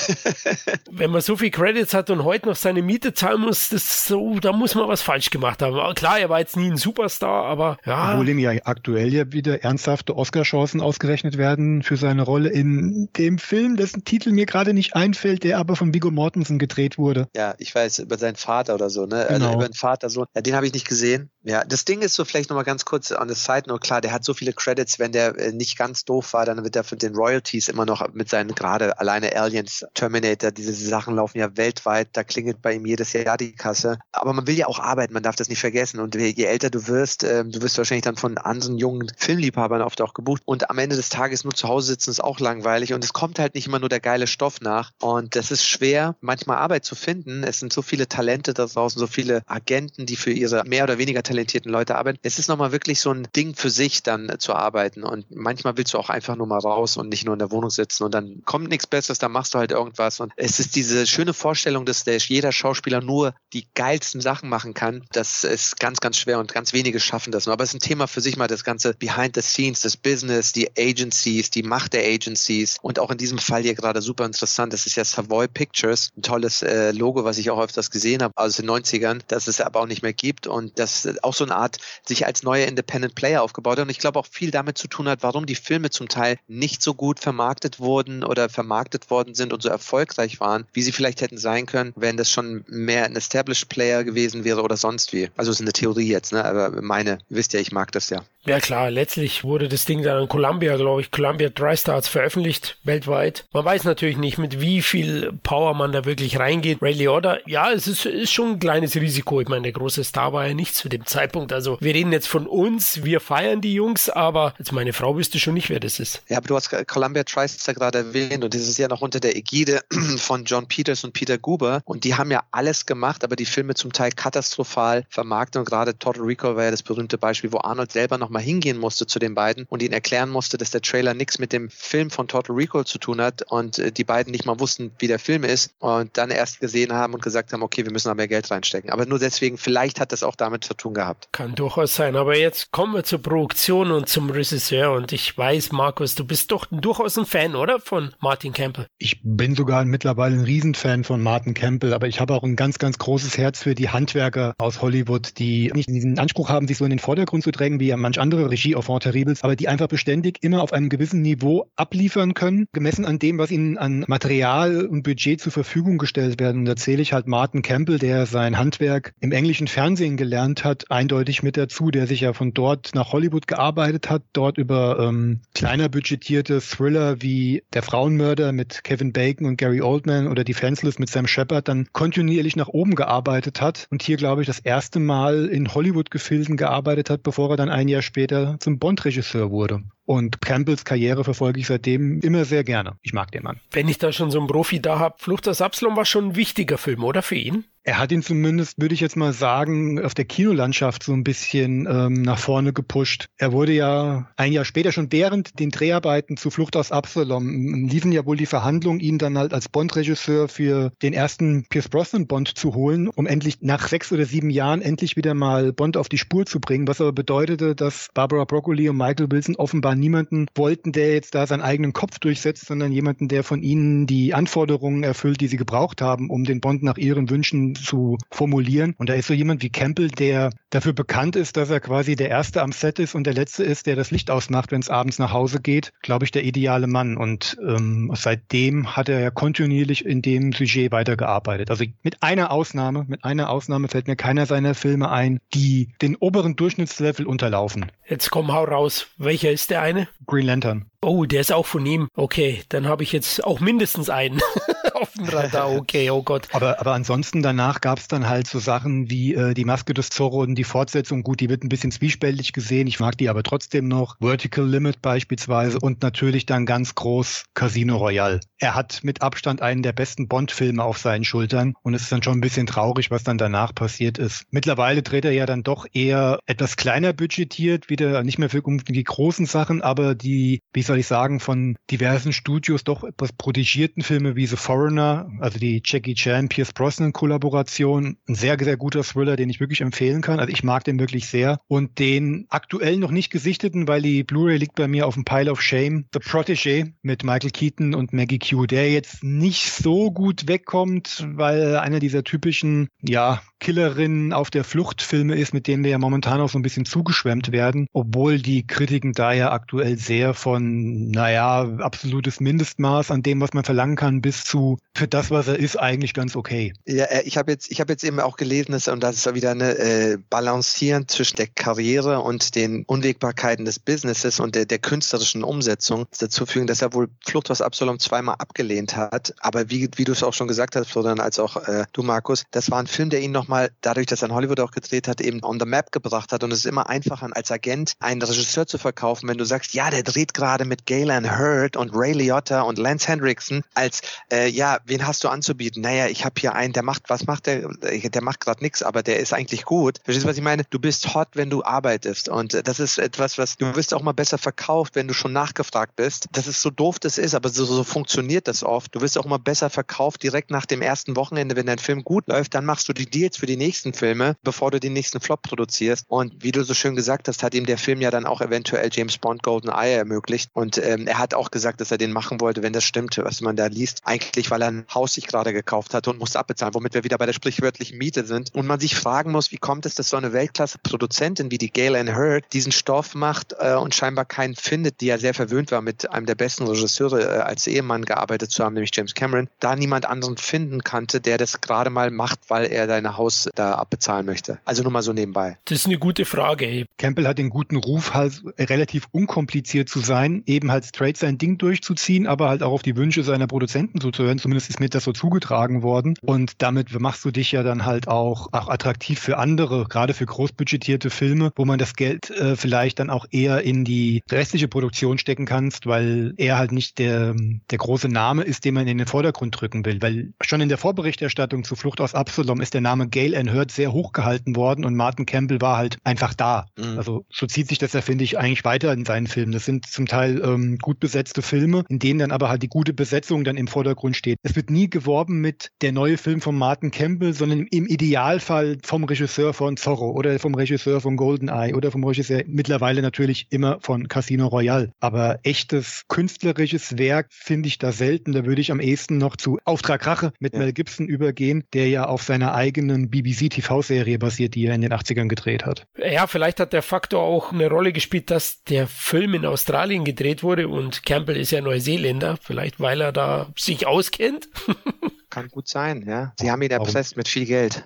wenn man so viel Credits hat und heute noch seine Miete zahlen muss, das so, da muss man was falsch gemacht haben. Klar, er war jetzt nie ein Superstar, aber ja. Obwohl ihm ja aktuell ja wieder ernsthafte Oscar-Chancen ausgerechnet werden für seine Rolle in dem Film, dessen Titel mir gerade nicht einfällt, der aber von Viggo Mortensen gedreht wurde. Ja, ich weiß, über seinen Vater oder so, ne? Also genau. Über den Vater, so. Ja, den habe ich nicht gesehen. Ja, das Ding ist so vielleicht nochmal ganz kurz on the side note, klar, der hat so viele Credits, wenn der äh, nicht ganz doof war, dann wird er für den Royalties immer noch mit seinen gerade alleine Aliens, Terminator, diese Sachen laufen ja weltweit, da klingelt bei ihm jedes Jahr die Kasse. Aber man will ja auch arbeiten, man darf das nicht vergessen. Und je älter du wirst, äh, du wirst wahrscheinlich dann von anderen jungen Filmliebhabern oft auch gebucht. Und am Ende des Tages nur zu Hause sitzen ist auch langweilig. Und es kommt halt nicht immer nur der geile Stoff nach. Und das ist schwer, manchmal Arbeit zu finden. Es sind so viele Talente da draußen, so viele Agenten, die für ihre mehr oder weniger talentierten Leute arbeiten. Es ist nochmal wirklich so ein Ding für sich dann zu arbeiten. Und manchmal willst du auch einfach nur mal raus und nicht nur in der Wohnung sitzen und dann kommt nichts Besseres, dann machst du halt irgendwas. Und es ist diese schöne Vorstellung, dass der, jeder Schauspieler nur die geilsten Sachen machen kann. Das ist ganz, ganz schwer und ganz wenige schaffen das nur. Aber es ist ein Thema für sich mal, das ganze Behind the Scenes, das Business, die Agencies, die Macht der Agencies und auch in diesem Fall hier gerade super interessant. Das ist ja Savoy Pictures, ein tolles äh, Logo, was ich auch öfters gesehen habe aus den 90ern, das es aber auch nicht mehr gibt und das auch so eine Art sich als neuer Independent Player aufgebaut hat. Und ich glaube auch viel damit zu tun hat, warum die Filme zum Teil nicht so gut vermarktet wurden oder vermarktet worden sind und so erfolgreich waren, wie sie vielleicht hätten sein können, wenn das schon mehr ein Established Player gewesen wäre oder sonst wie. Also ist eine Theorie jetzt, ne? Aber meine, ihr wisst ja, ich mag das ja. Ja klar, letztlich wurde das Ding dann in Columbia, glaube ich, Columbia TriStars veröffentlicht, weltweit. Man weiß natürlich nicht, mit wie viel Power man da wirklich reingeht. Ray Liotta, ja, es ist, ist schon ein kleines Risiko. Ich meine, der große Star war ja nichts zu dem Zeitpunkt. Also wir reden jetzt von uns, wir feiern die Jungs, aber als meine Frau wüsste schon nicht, wer das ist. Ja, aber du hast Columbia TriStar gerade erwähnt und das ist ja noch unter der Ägide von John Peters und Peter Guber und die haben ja alles gemacht, aber die Filme zum Teil katastrophal vermarktet und gerade Total Recall war ja das berühmte Beispiel, wo Arnold selber nochmal hingehen musste zu den beiden und ihnen erklären musste, dass der Trailer nichts mit dem Film von Total Recall zu tun hat und äh, die beiden nicht mal wussten, wie der Film ist und dann erst gesehen haben und gesagt haben, okay, wir müssen da mehr Geld reinstecken. Aber nur deswegen, vielleicht hat das auch damit zu tun gehabt. Kann durchaus sein. Aber jetzt kommen wir zur Produktion und zum Regisseur und ich weiß, Markus, du bist doch durchaus ein Fan, oder? Von Martin Campbell. Ich bin sogar mittlerweile ein Riesenfan von Martin Campbell, aber ich habe auch ein ganz, ganz großes Herz für die Handwerker aus Hollywood, die nicht diesen Anspruch haben, sich so in den Vordergrund zu drängen, wie ja manch andere Regie auf Terribles, aber die einfach beständig immer auf einem gewissen Niveau abliefern können, gemessen an dem, was ihnen an Material und Budget zur Verfügung gestellt werden. Und da zähle ich halt Martin Campbell, der sein Handwerk im englischen Fernsehen gelernt hat, eindeutig mit dazu, der sich ja von dort nach Hollywood gearbeitet hat, dort über ähm, kleiner budgetierte Thriller wie Der Frauenmörder mit Kevin Bacon und Gary Oldman oder Defenseless mit Sam Shepard dann kontinuierlich nach oben gearbeitet hat und hier, glaube ich, das erste Mal in Hollywood-Gefilden gearbeitet hat, bevor er dann ein Jahr später zum Bond-Regisseur wurde. Und Campbells Karriere verfolge ich seitdem immer sehr gerne. Ich mag den Mann. Wenn ich da schon so einen Profi da habe, Flucht aus Absalom war schon ein wichtiger Film, oder für ihn? Er hat ihn zumindest, würde ich jetzt mal sagen, auf der Kinolandschaft so ein bisschen ähm, nach vorne gepusht. Er wurde ja ein Jahr später, schon während den Dreharbeiten zu Flucht aus Absalom, liefen ja wohl die Verhandlungen, ihn dann halt als Bond-Regisseur für den ersten Pierce Brosnan Bond zu holen, um endlich nach sechs oder sieben Jahren endlich wieder mal Bond auf die Spur zu bringen, was aber bedeutete, dass Barbara Broccoli und Michael Wilson offenbar niemanden wollten, der jetzt da seinen eigenen Kopf durchsetzt, sondern jemanden, der von ihnen die Anforderungen erfüllt, die sie gebraucht haben, um den Bond nach ihren Wünschen zu formulieren. Und da ist so jemand wie Campbell, der dafür bekannt ist, dass er quasi der Erste am Set ist und der Letzte ist, der das Licht ausmacht, wenn es abends nach Hause geht, glaube ich, der ideale Mann. Und ähm, seitdem hat er ja kontinuierlich in dem Sujet weitergearbeitet. Also mit einer Ausnahme, mit einer Ausnahme fällt mir keiner seiner Filme ein, die den oberen Durchschnittslevel unterlaufen. Jetzt komm, hau raus. Welcher ist der eine? Green Lantern. Oh, der ist auch von ihm. Okay, dann habe ich jetzt auch mindestens einen auf dem Radar. Okay, oh Gott. Aber, aber ansonsten danach gab es dann halt so Sachen wie äh, die Maske des Zorro und die Fortsetzung. Gut, die wird ein bisschen zwiespältig gesehen. Ich mag die aber trotzdem noch. Vertical Limit beispielsweise und natürlich dann ganz groß Casino Royale. Er hat mit Abstand einen der besten Bond-Filme auf seinen Schultern und es ist dann schon ein bisschen traurig, was dann danach passiert ist. Mittlerweile dreht er ja dann doch eher etwas kleiner budgetiert, wieder nicht mehr für die großen Sachen, aber die, wie soll ich sagen, von diversen Studios doch etwas protegierten Filme wie The Foreigner, also die Jackie Chan, Pierce Brosnan Kollaboration, ein sehr, sehr guter Thriller, den ich wirklich empfehlen kann. Also ich mag den wirklich sehr und den aktuell noch nicht gesichteten, weil die Blu-ray liegt bei mir auf dem Pile of Shame, The Protégé mit Michael Keaton und Maggie Q, der jetzt nicht so gut wegkommt, weil einer dieser typischen, ja, Killerinnen auf der Flucht Filme ist, mit denen wir ja momentan auch so ein bisschen zugeschwemmt werden, obwohl die Kritiken da ja aktuell sehr von, naja, absolutes Mindestmaß an dem, was man verlangen kann, bis zu für das, was er ist, eigentlich ganz okay. Ja, äh, ich habe jetzt, ich jetzt eben auch gelesen, dass, und das ist wieder eine äh, Balancieren zwischen der Karriere und den Unwägbarkeiten des Businesses und der, der künstlerischen Umsetzung dazu fügen, dass er wohl Flucht aus Absalom zweimal abgelehnt hat. Aber wie, wie du es auch schon gesagt hast, Florian, als auch äh, du, Markus, das war ein Film, der ihn nochmal, dadurch, dass er in Hollywood auch gedreht hat, eben on the map gebracht hat. Und es ist immer einfacher, als Agent einen Regisseur zu verkaufen, wenn du sagst, ja, der dreht gerade mit Galen Hurd und Ray Liotta und Lance Hendrickson, als, äh, ja, wen hast du anzubieten? Naja, ich habe hier einen, der macht, was macht der? Der macht gerade nichts, aber der ist eigentlich gut. Verstehst du, was ich meine? Du bist hot, wenn du arbeitest. Und äh, das ist etwas, was du wirst auch mal besser verkauft, wenn du schon nachgefragt bist. Das ist so doof das ist, aber so, so funktioniert das oft. Du wirst auch mal besser verkauft direkt nach dem ersten Wochenende, wenn dein Film gut läuft, dann machst du die Deals für die nächsten Filme, bevor du den nächsten Flop produzierst. Und wie du so schön gesagt hast, hat ihm der Film ja dann auch eventuell James Bond Golden Eye ermöglicht. Und ähm, er hat auch gesagt, dass er den machen wollte, wenn das stimmte, was man da liest. Eigentlich, weil er ein Haus sich gerade gekauft hat und musste abbezahlen, womit wir wieder bei der sprichwörtlichen Miete sind. Und man sich fragen muss, wie kommt es, dass so eine Weltklasse-Produzentin wie die Gail Ann Hurd diesen Stoff macht äh, und scheinbar keinen findet, die ja sehr verwöhnt war, mit einem der besten Regisseure äh, als Ehemann gearbeitet zu haben, nämlich James Cameron, da niemand anderen finden konnte, der das gerade mal macht, weil er dein Haus da abbezahlen möchte. Also nur mal so nebenbei. Das ist eine gute Frage. Campbell hat den guten Ruf, halt relativ unkompliziert zu sein, eben halt straight sein Ding durchzuziehen, aber halt auch auf die Wünsche seiner Produzenten zuzuhören. Zumindest ist mir das so zugetragen worden. Und damit machst du dich ja dann halt auch, auch attraktiv für andere, gerade für großbudgetierte Filme, wo man das Geld äh, vielleicht dann auch eher in die restliche Produktion stecken kannst, weil er halt nicht der, der große Name ist, den man in den Vordergrund drücken will. Weil schon in der Vorberichterstattung zu Flucht aus Absalom ist der Name Gail Ann Hurd sehr hoch gehalten worden und Martin Campbell war halt einfach da. Mhm. Also so zieht sich das ja, finde ich, eigentlich weiter in seinen Filmen. Das sind zum Teil ähm, gut besetzte Filme, in denen dann aber halt die gute Besetzung dann im Vordergrund steht. Es wird nie geworben mit der neue Film von Martin Campbell, sondern im Idealfall vom Regisseur von Zorro oder vom Regisseur von Goldeneye oder vom Regisseur mittlerweile natürlich immer von Casino Royale. Aber echtes künstlerisches Werk finde ich da selten. Da würde ich am ehesten noch zu Auftrag Rache mit ja. Mel Gibson übergehen, der ja auf seiner eigenen BBC TV-Serie basiert, die er in den 80ern gedreht hat. Ja, vielleicht hat der Faktor auch eine Rolle gespielt, dass der Film in Australien gedreht wurde und Campbell ist ja Neuseeländer, vielleicht weil er da sich auskennt. Kann gut sein, ja. Sie haben ihn erpresst mit viel Geld.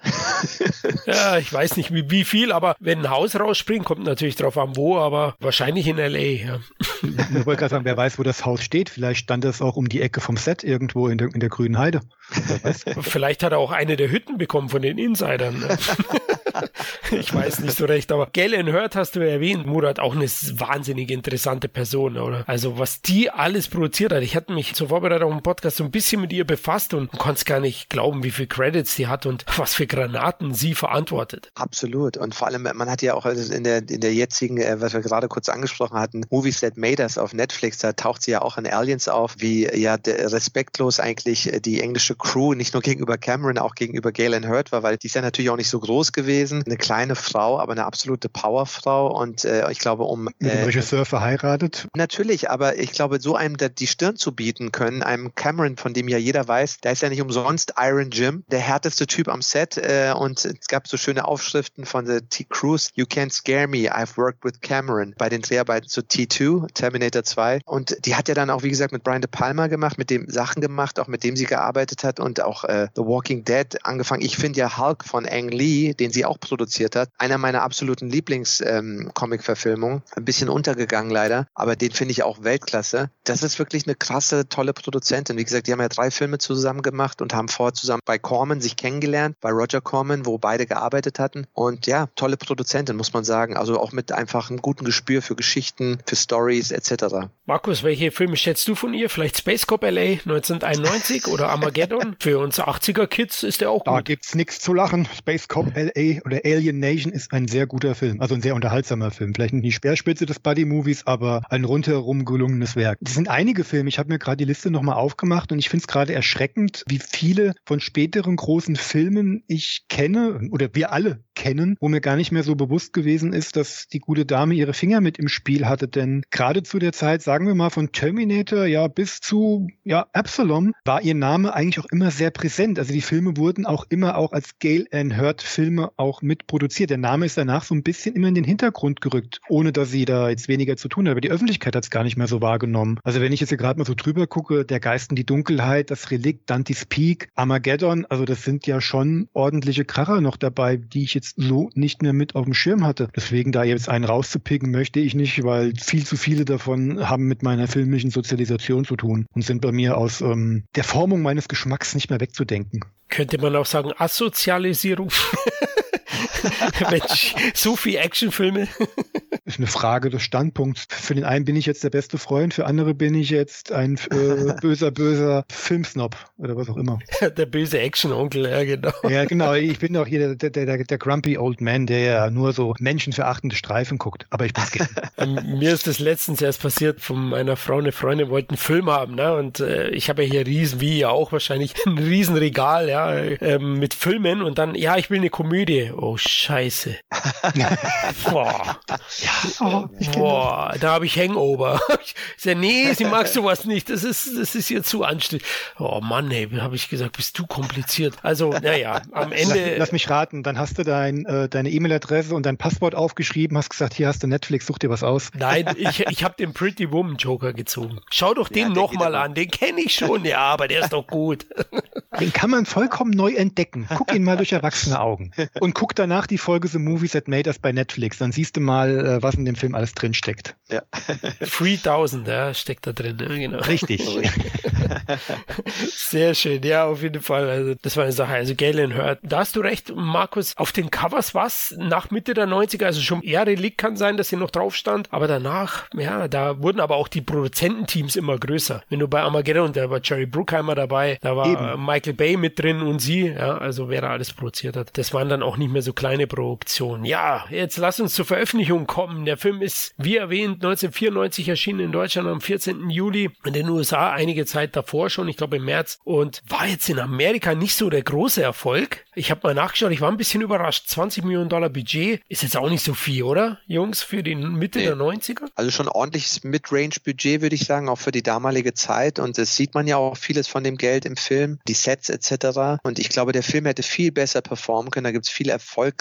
ja, ich weiß nicht wie, wie viel, aber wenn ein Haus rausspringt, kommt natürlich drauf an wo, aber wahrscheinlich in L.A., ja. Ich wollte gerade sagen, wer weiß, wo das Haus steht. Vielleicht stand es auch um die Ecke vom Set irgendwo in der, in der grünen Heide. Vielleicht hat er auch eine der Hütten bekommen von den Insidern. Ne? ich weiß nicht so recht, aber Galen Hurt hast du ja erwähnt, Murat, auch eine wahnsinnig interessante Person, oder? Also was die alles produziert hat. Ich hatte mich zur Vorbereitung den Podcast so ein bisschen mit ihr befasst und konnte gar nicht glauben, wie viel Credits sie hat und was für Granaten sie verantwortet. Absolut. Und vor allem, man hat ja auch in der, in der jetzigen, äh, was wir gerade kurz angesprochen hatten, Movies That Made Us auf Netflix, da taucht sie ja auch in Aliens auf, wie ja respektlos eigentlich die englische Crew nicht nur gegenüber Cameron, auch gegenüber Galen Hurt war, weil die ist ja natürlich auch nicht so groß gewesen. Eine kleine Frau, aber eine absolute Powerfrau und äh, ich glaube, um... Mit dem äh, Regisseur verheiratet? Natürlich, aber ich glaube, so einem die Stirn zu bieten können, einem Cameron, von dem ja jeder weiß, der ist ja nicht umsonst Iron Jim, der härteste Typ am Set äh, und es gab so schöne Aufschriften von der T. Cruise, You Can't Scare Me, I've Worked with Cameron bei den Dreharbeiten zu T2, Terminator 2 und die hat ja dann auch, wie gesagt, mit Brian De Palma gemacht, mit dem Sachen gemacht, auch mit dem sie gearbeitet hat und auch äh, The Walking Dead angefangen. Ich finde ja Hulk von Ang Lee, den sie auch produziert hat, einer meiner absoluten Lieblings-Comic-Verfilmungen, ähm, ein bisschen untergegangen leider, aber den finde ich auch Weltklasse. Das ist wirklich eine krasse, tolle Produzentin. Wie gesagt, die haben ja drei Filme zusammen gemacht und haben vorher zusammen bei Corman sich kennengelernt, bei Roger Corman, wo beide gearbeitet hatten. Und ja, tolle Produzentin, muss man sagen. Also auch mit einfach einem guten Gespür für Geschichten, für Stories etc. Markus, welche Filme schätzt du von ihr? Vielleicht Space Cop LA 1991 oder Armageddon? Für uns 80er-Kids ist der auch gut. Da gibt's nichts zu lachen. Space Cop LA oder Alien Nation ist ein sehr guter Film. Also ein sehr unterhaltsamer Film. Vielleicht nicht die Speerspitze des Buddy-Movies, aber ein rundherum gelungenes Werk. Es sind einige Filme. Ich habe mir gerade die Liste nochmal aufgemacht und ich finde es gerade erschreckend, wie viele von späteren großen Filmen ich kenne oder wir alle kennen, wo mir gar nicht mehr so bewusst gewesen ist, dass die gute Dame ihre Finger mit im Spiel hatte. Denn gerade zu der Zeit, sagen wir mal von Terminator ja bis zu ja Absalom, war ihr Name eigentlich auch immer sehr präsent. Also die Filme wurden auch immer auch als Gale and Hurt Filme auch mitproduziert. Der Name ist danach so ein bisschen immer in den Hintergrund gerückt, ohne dass sie da jetzt weniger zu tun hat. Aber die Öffentlichkeit hat es gar nicht mehr so wahrgenommen. Also wenn ich jetzt hier gerade mal so drüber gucke, Der Geist in die Dunkelheit, das Relikt, Dante's Peak, Armageddon, also das sind ja schon ordentliche Kracher noch dabei, die ich jetzt so nicht mehr mit auf dem Schirm hatte. Deswegen da jetzt einen rauszupicken möchte ich nicht, weil viel zu viele davon haben mit meiner filmischen Sozialisation zu tun und sind bei mir aus ähm, der Formung meines Geschmacks nicht mehr wegzudenken. Könnte man auch sagen Asozialisierung? Mensch, so viel Actionfilme. ist eine Frage des Standpunkts. Für den einen bin ich jetzt der beste Freund, für andere bin ich jetzt ein äh, böser, böser Filmsnob oder was auch immer. der böse Action-Onkel, ja, genau. Ja, genau. Ich bin auch hier der, der, der, der grumpy Old Man, der ja nur so menschenverachtende Streifen guckt. Aber ich bin's ähm, Mir ist das letztens erst passiert, von meiner Frau, eine Freundin wollte einen Film haben, ne? Und äh, ich habe ja hier riesen, wie ja auch wahrscheinlich, ein Riesenregal, ja, äh, mit Filmen und dann, ja, ich will eine Komödie. Oh, scheiße. Boah. Ja, oh, boah, da habe ich Hangover. ich sag, nee, sie mag sowas nicht. Das ist, das ist ihr zu anstrengend. Oh Mann, ey, habe ich gesagt, bist du kompliziert. Also, naja, am Ende. Lass, lass mich raten, dann hast du dein, äh, deine E-Mail-Adresse und dein Passwort aufgeschrieben, hast gesagt, hier hast du Netflix, such dir was aus. Nein, ich, ich habe den Pretty Woman Joker gezogen. Schau doch den ja, nochmal an, den kenne ich schon. Ja, aber der ist doch gut. Den kann man vollkommen neu entdecken. Guck ihn mal durch erwachsene Augen. Und guck danach die Folge The Movies That Made Us bei Netflix. Dann siehst du mal, äh, was in dem Film alles drin steckt. Ja. 3000, ja, steckt da drin. Genau. Richtig. Sehr schön, ja, auf jeden Fall. Also, das war eine Sache. Also, Galen hört. Da hast du recht, Markus. Auf den Covers was nach Mitte der 90er, also schon eher Relikt kann sein, dass sie noch drauf stand. Aber danach, ja, da wurden aber auch die Produzententeams immer größer. Wenn du bei Armageddon, da war Jerry Bruckheimer dabei, da war Eben. Michael Bay mit drin und sie, ja, also wer da alles produziert hat. Das waren dann auch nicht mehr so kleine Produktionen. Ja, jetzt lass uns zur Veröffentlichung kommen. Der Film ist, wie erwähnt, 1994 erschienen in Deutschland am 14. Juli. In den USA einige Zeit davor schon, ich glaube im März. Und war jetzt in Amerika nicht so der große Erfolg. Ich habe mal nachgeschaut, ich war ein bisschen überrascht. 20 Millionen Dollar Budget ist jetzt auch nicht so viel, oder, Jungs, für die Mitte nee. der 90er? Also schon ordentliches Mid-Range-Budget, würde ich sagen, auch für die damalige Zeit. Und das sieht man ja auch vieles von dem Geld im Film, die Sets etc. Und ich glaube, der Film hätte viel besser performen können. Da gibt es viel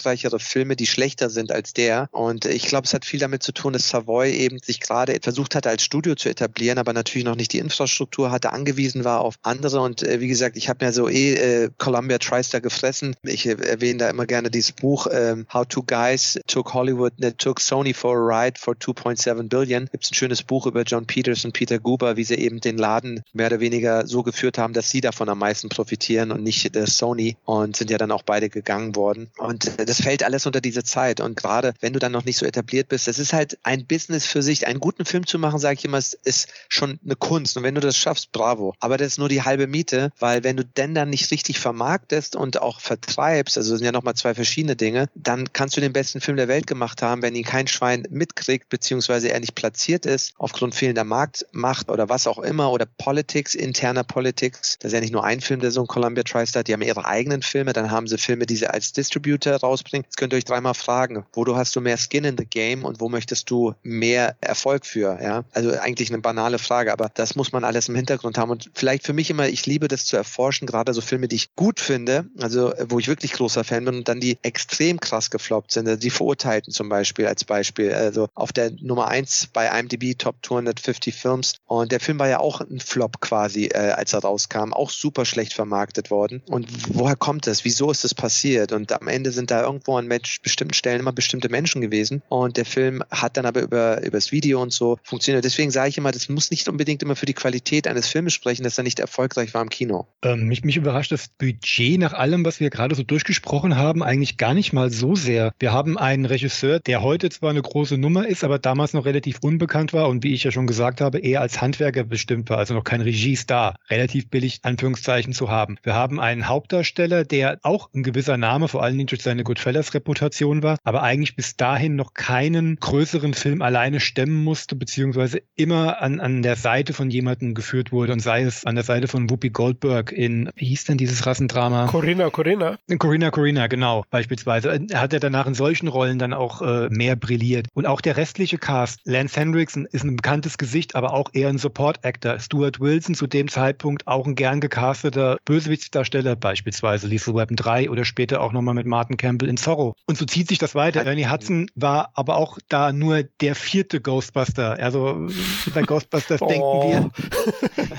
erfolgreichere Filme, die schlechter sind als der. Und ich glaube, es hat viel damit zu tun, dass Savoy eben sich gerade versucht hatte, als Studio zu etablieren, aber natürlich noch nicht die Infrastruktur hatte, angewiesen war auf andere. Und äh, wie gesagt, ich habe mir so eh äh, Columbia TriStar gefressen. Ich erwähne da immer gerne dieses Buch ähm, How Two Guys Took Hollywood, ne, Took Sony for a Ride for 2.7 Billion. Gibt es ein schönes Buch über John Peters und Peter Guber, wie sie eben den Laden mehr oder weniger so geführt haben, dass sie davon am meisten profitieren und nicht der Sony und sind ja dann auch beide gegangen worden. Und das fällt alles unter diese Zeit. Und gerade wenn du dann noch nicht so etabliert bist, das ist halt ein Business für sich. Einen guten Film zu machen, sage ich immer, ist schon eine Kunst. Und wenn du das schaffst, bravo. Aber das ist nur die halbe Miete, weil wenn du denn dann nicht richtig vermarktest und auch vertreibst, also sind ja nochmal zwei verschiedene Dinge, dann kannst du den besten Film der Welt gemacht haben, wenn ihn kein Schwein mitkriegt, beziehungsweise er nicht platziert ist, aufgrund fehlender Marktmacht oder was auch immer, oder Politics, interner Politics. Das ist ja nicht nur ein Film, der so ein Columbia TriStar, die haben ihre eigenen Filme, dann haben sie Filme, die sie als Distributor rausbringen. Jetzt könnt ihr euch dreimal fragen, wo hast du mehr Skin in the Game und wo möchtest du mehr Erfolg für, ja? Also eigentlich eine banale Frage, aber das muss man alles im Hintergrund haben und vielleicht für mich immer, ich liebe das zu erforschen, gerade so Filme, die ich gut finde, also wo ich wirklich großer Fan bin und dann die extrem krass gefloppt sind, also die Verurteilten zum Beispiel als Beispiel, also auf der Nummer eins bei IMDb Top 250 Films und der Film war ja auch ein Flop quasi, äh, als er rauskam, auch super schlecht vermarktet worden und woher kommt das? Wieso ist das passiert? Und am Ende sind da irgendwo an bestimmten Stellen immer bestimmte Menschen gewesen und der Film hat dann aber über, über das Video und so funktioniert. Deswegen sage ich immer, das muss nicht unbedingt immer für die Qualität eines Filmes sprechen, dass er nicht erfolgreich war im Kino. Ähm, mich, mich überrascht das Budget nach allem, was wir gerade so durchgesprochen haben, eigentlich gar nicht mal so sehr. Wir haben einen Regisseur, der heute zwar eine große Nummer ist, aber damals noch relativ unbekannt war und wie ich ja schon gesagt habe, eher als Handwerker bestimmt war, also noch kein Regiestar, relativ billig Anführungszeichen zu haben. Wir haben einen Hauptdarsteller, der auch ein gewisser Name, vor allen Dingen durch seine Goodfellas-Reputation war, aber eigentlich bis dahin noch keinen größeren Film alleine stemmen musste, beziehungsweise immer an, an der Seite von jemandem geführt wurde und sei es an der Seite von Whoopi Goldberg in, wie hieß denn dieses Rassendrama? Corinna, Corinna. Corinna, Corinna, genau, beispielsweise. Er hat ja danach in solchen Rollen dann auch äh, mehr brilliert. Und auch der restliche Cast, Lance Hendrickson ist ein bekanntes Gesicht, aber auch eher ein Support-Actor. Stuart Wilson zu dem Zeitpunkt auch ein gern gecasteter Bösewichtsdarsteller, beispielsweise Lethal Weapon 3 oder später auch nochmal mit Martin Campbell in Zorro. Und so zieht sich das weiter. Ernie Hudson war aber auch da nur der vierte Ghostbuster. Also bei Ghostbusters oh. denken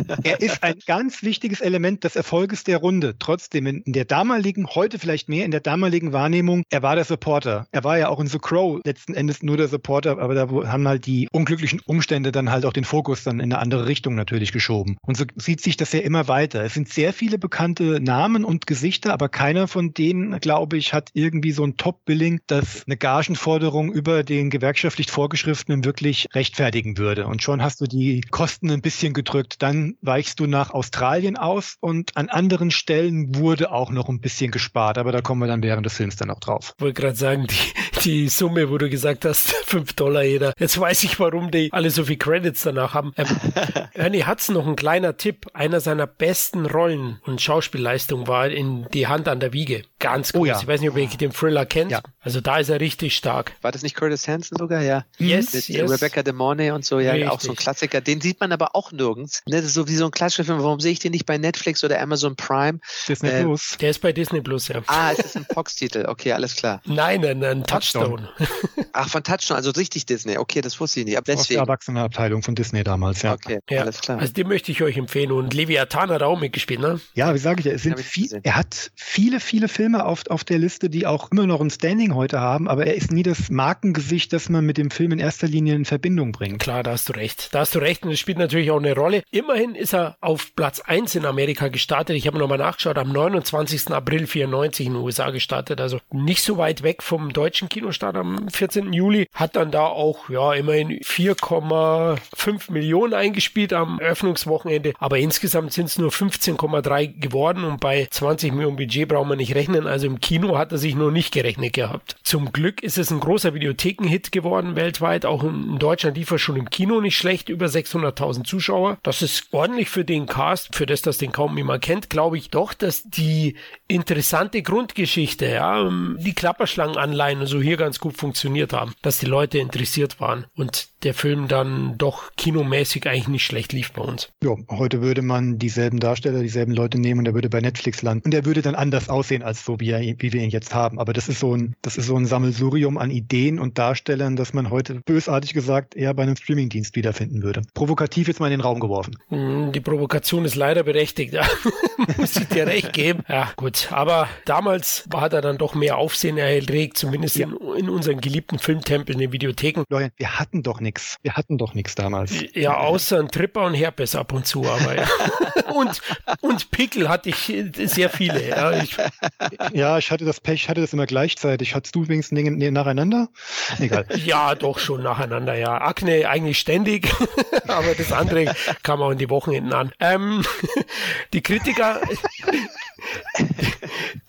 wir. er ist ein ganz wichtiges Element des Erfolges der Runde. Trotzdem in der damaligen, heute vielleicht mehr, in der damaligen Wahrnehmung, er war der Supporter. Er war ja auch in The Crow letzten Endes nur der Supporter, aber da haben halt die unglücklichen Umstände dann halt auch den Fokus dann in eine andere Richtung natürlich geschoben. Und so sieht sich das ja immer weiter. Es sind sehr viele bekannte Namen und Gesichter, aber keiner von denen, glaube ich, hat irgendwie so ein Top-Billing, das eine Gagenforderung über den gewerkschaftlich Vorgeschriftenen wirklich rechtfertigen würde. Und schon hast du die Kosten ein bisschen gedrückt. Dann weichst du nach Australien aus und an anderen Stellen wurde auch noch ein bisschen gespart. Aber da kommen wir dann während des Films dann auch drauf. Ich wollte gerade sagen, die, die Summe, wo du gesagt hast, 5 Dollar jeder. Jetzt weiß ich, warum die alle so viel Credits danach haben. Ähm, Ernie Hudson noch ein kleiner Tipp. Einer seiner besten Rollen und Schauspielleistung war in Die Hand an der Wiege. Ganz gut. Oh ja. Ich weiß nicht, ob ihr den Thriller kennt. Ja. Also da ist er richtig stark. War das nicht Curtis Hanson sogar? Ja. Yes, Mit yes. Rebecca De Mornay und so. Ja, richtig. auch so ein Klassiker. Den sieht man aber auch nirgends. Ne, das ist so wie so ein klassischer Film. Warum sehe ich den nicht bei Netflix oder Amazon Prime? Disney äh, Plus. Der ist bei Disney Plus, ja. Ah, es ist ein Fox-Titel. Okay, alles klar. Nein, ein, ein Touchstone. Ach, von Touchstone, also richtig Disney. Okay, das wusste ich nicht. Ab deswegen. Aus der Erwachsenenabteilung von Disney damals, ja. Okay, ja. alles klar. Also den möchte ich euch empfehlen. Und Leviathan hat auch mitgespielt, ne? Ja, wie sage ich, es sind viel, er hat viele, viele Filme auf, auf der Liste, die auch immer noch ein Standing heute haben, aber er ist nie das Markengesicht, das man mit dem Film in erster Linie in Verbindung bringt. Klar, da hast du recht. Da hast du recht und es spielt natürlich auch eine Rolle. Immerhin ist er auf Platz 1 in Amerika gestartet. Ich habe nochmal nachgeschaut, am 29. April 94 in den USA gestartet, also nicht so weit weg vom deutschen Kinostart am 14. Juli. Hat dann da auch, ja, immerhin 4,5 Millionen eingespielt am Eröffnungswochenende, aber insgesamt sind es nur 15,3 geworden und bei 20 Millionen Budget braucht man nicht rechnen. Also im Kino hat er sich noch nicht gerechnet gehabt. Zum Glück ist es ein großer Videothekenhit geworden weltweit. Auch in Deutschland lief er schon im Kino nicht schlecht, über 600.000 Zuschauer. Das ist ordentlich für den Cast, für das, das den kaum jemand kennt, glaube ich doch, dass die interessante Grundgeschichte, ja, die Klapperschlangenanleihen so hier ganz gut funktioniert haben, dass die Leute interessiert waren und der Film dann doch kinomäßig eigentlich nicht schlecht lief bei uns. Ja, heute würde man dieselben Darsteller, dieselben Leute nehmen und er würde bei Netflix landen und er würde dann anders aussehen als so so wie, er, wie wir ihn jetzt haben. Aber das ist so ein, das ist so ein Sammelsurium an Ideen und Darstellern, das man heute bösartig gesagt eher bei einem Streamingdienst wiederfinden würde. Provokativ jetzt mal in den Raum geworfen. Hm, die Provokation ist leider berechtigt, ja. muss ich dir recht geben. Ja, gut. Aber damals war er dann doch mehr Aufsehen erregt, zumindest ja. in, in, unseren geliebten Filmtempeln, in den Videotheken. Florian, wir hatten doch nichts. Wir hatten doch nichts damals. Ja, außer ein Tripper und Herpes ab und zu, aber ja. und, und Pickel hatte ich sehr viele. Ja ich, ja, ich hatte das Pech, hatte das immer gleichzeitig. Hattest du übrigens Dinge nacheinander? Egal. Ja, doch schon nacheinander, ja. Akne eigentlich ständig, aber das andere kam auch in die Wochenenden an. Ähm, die Kritiker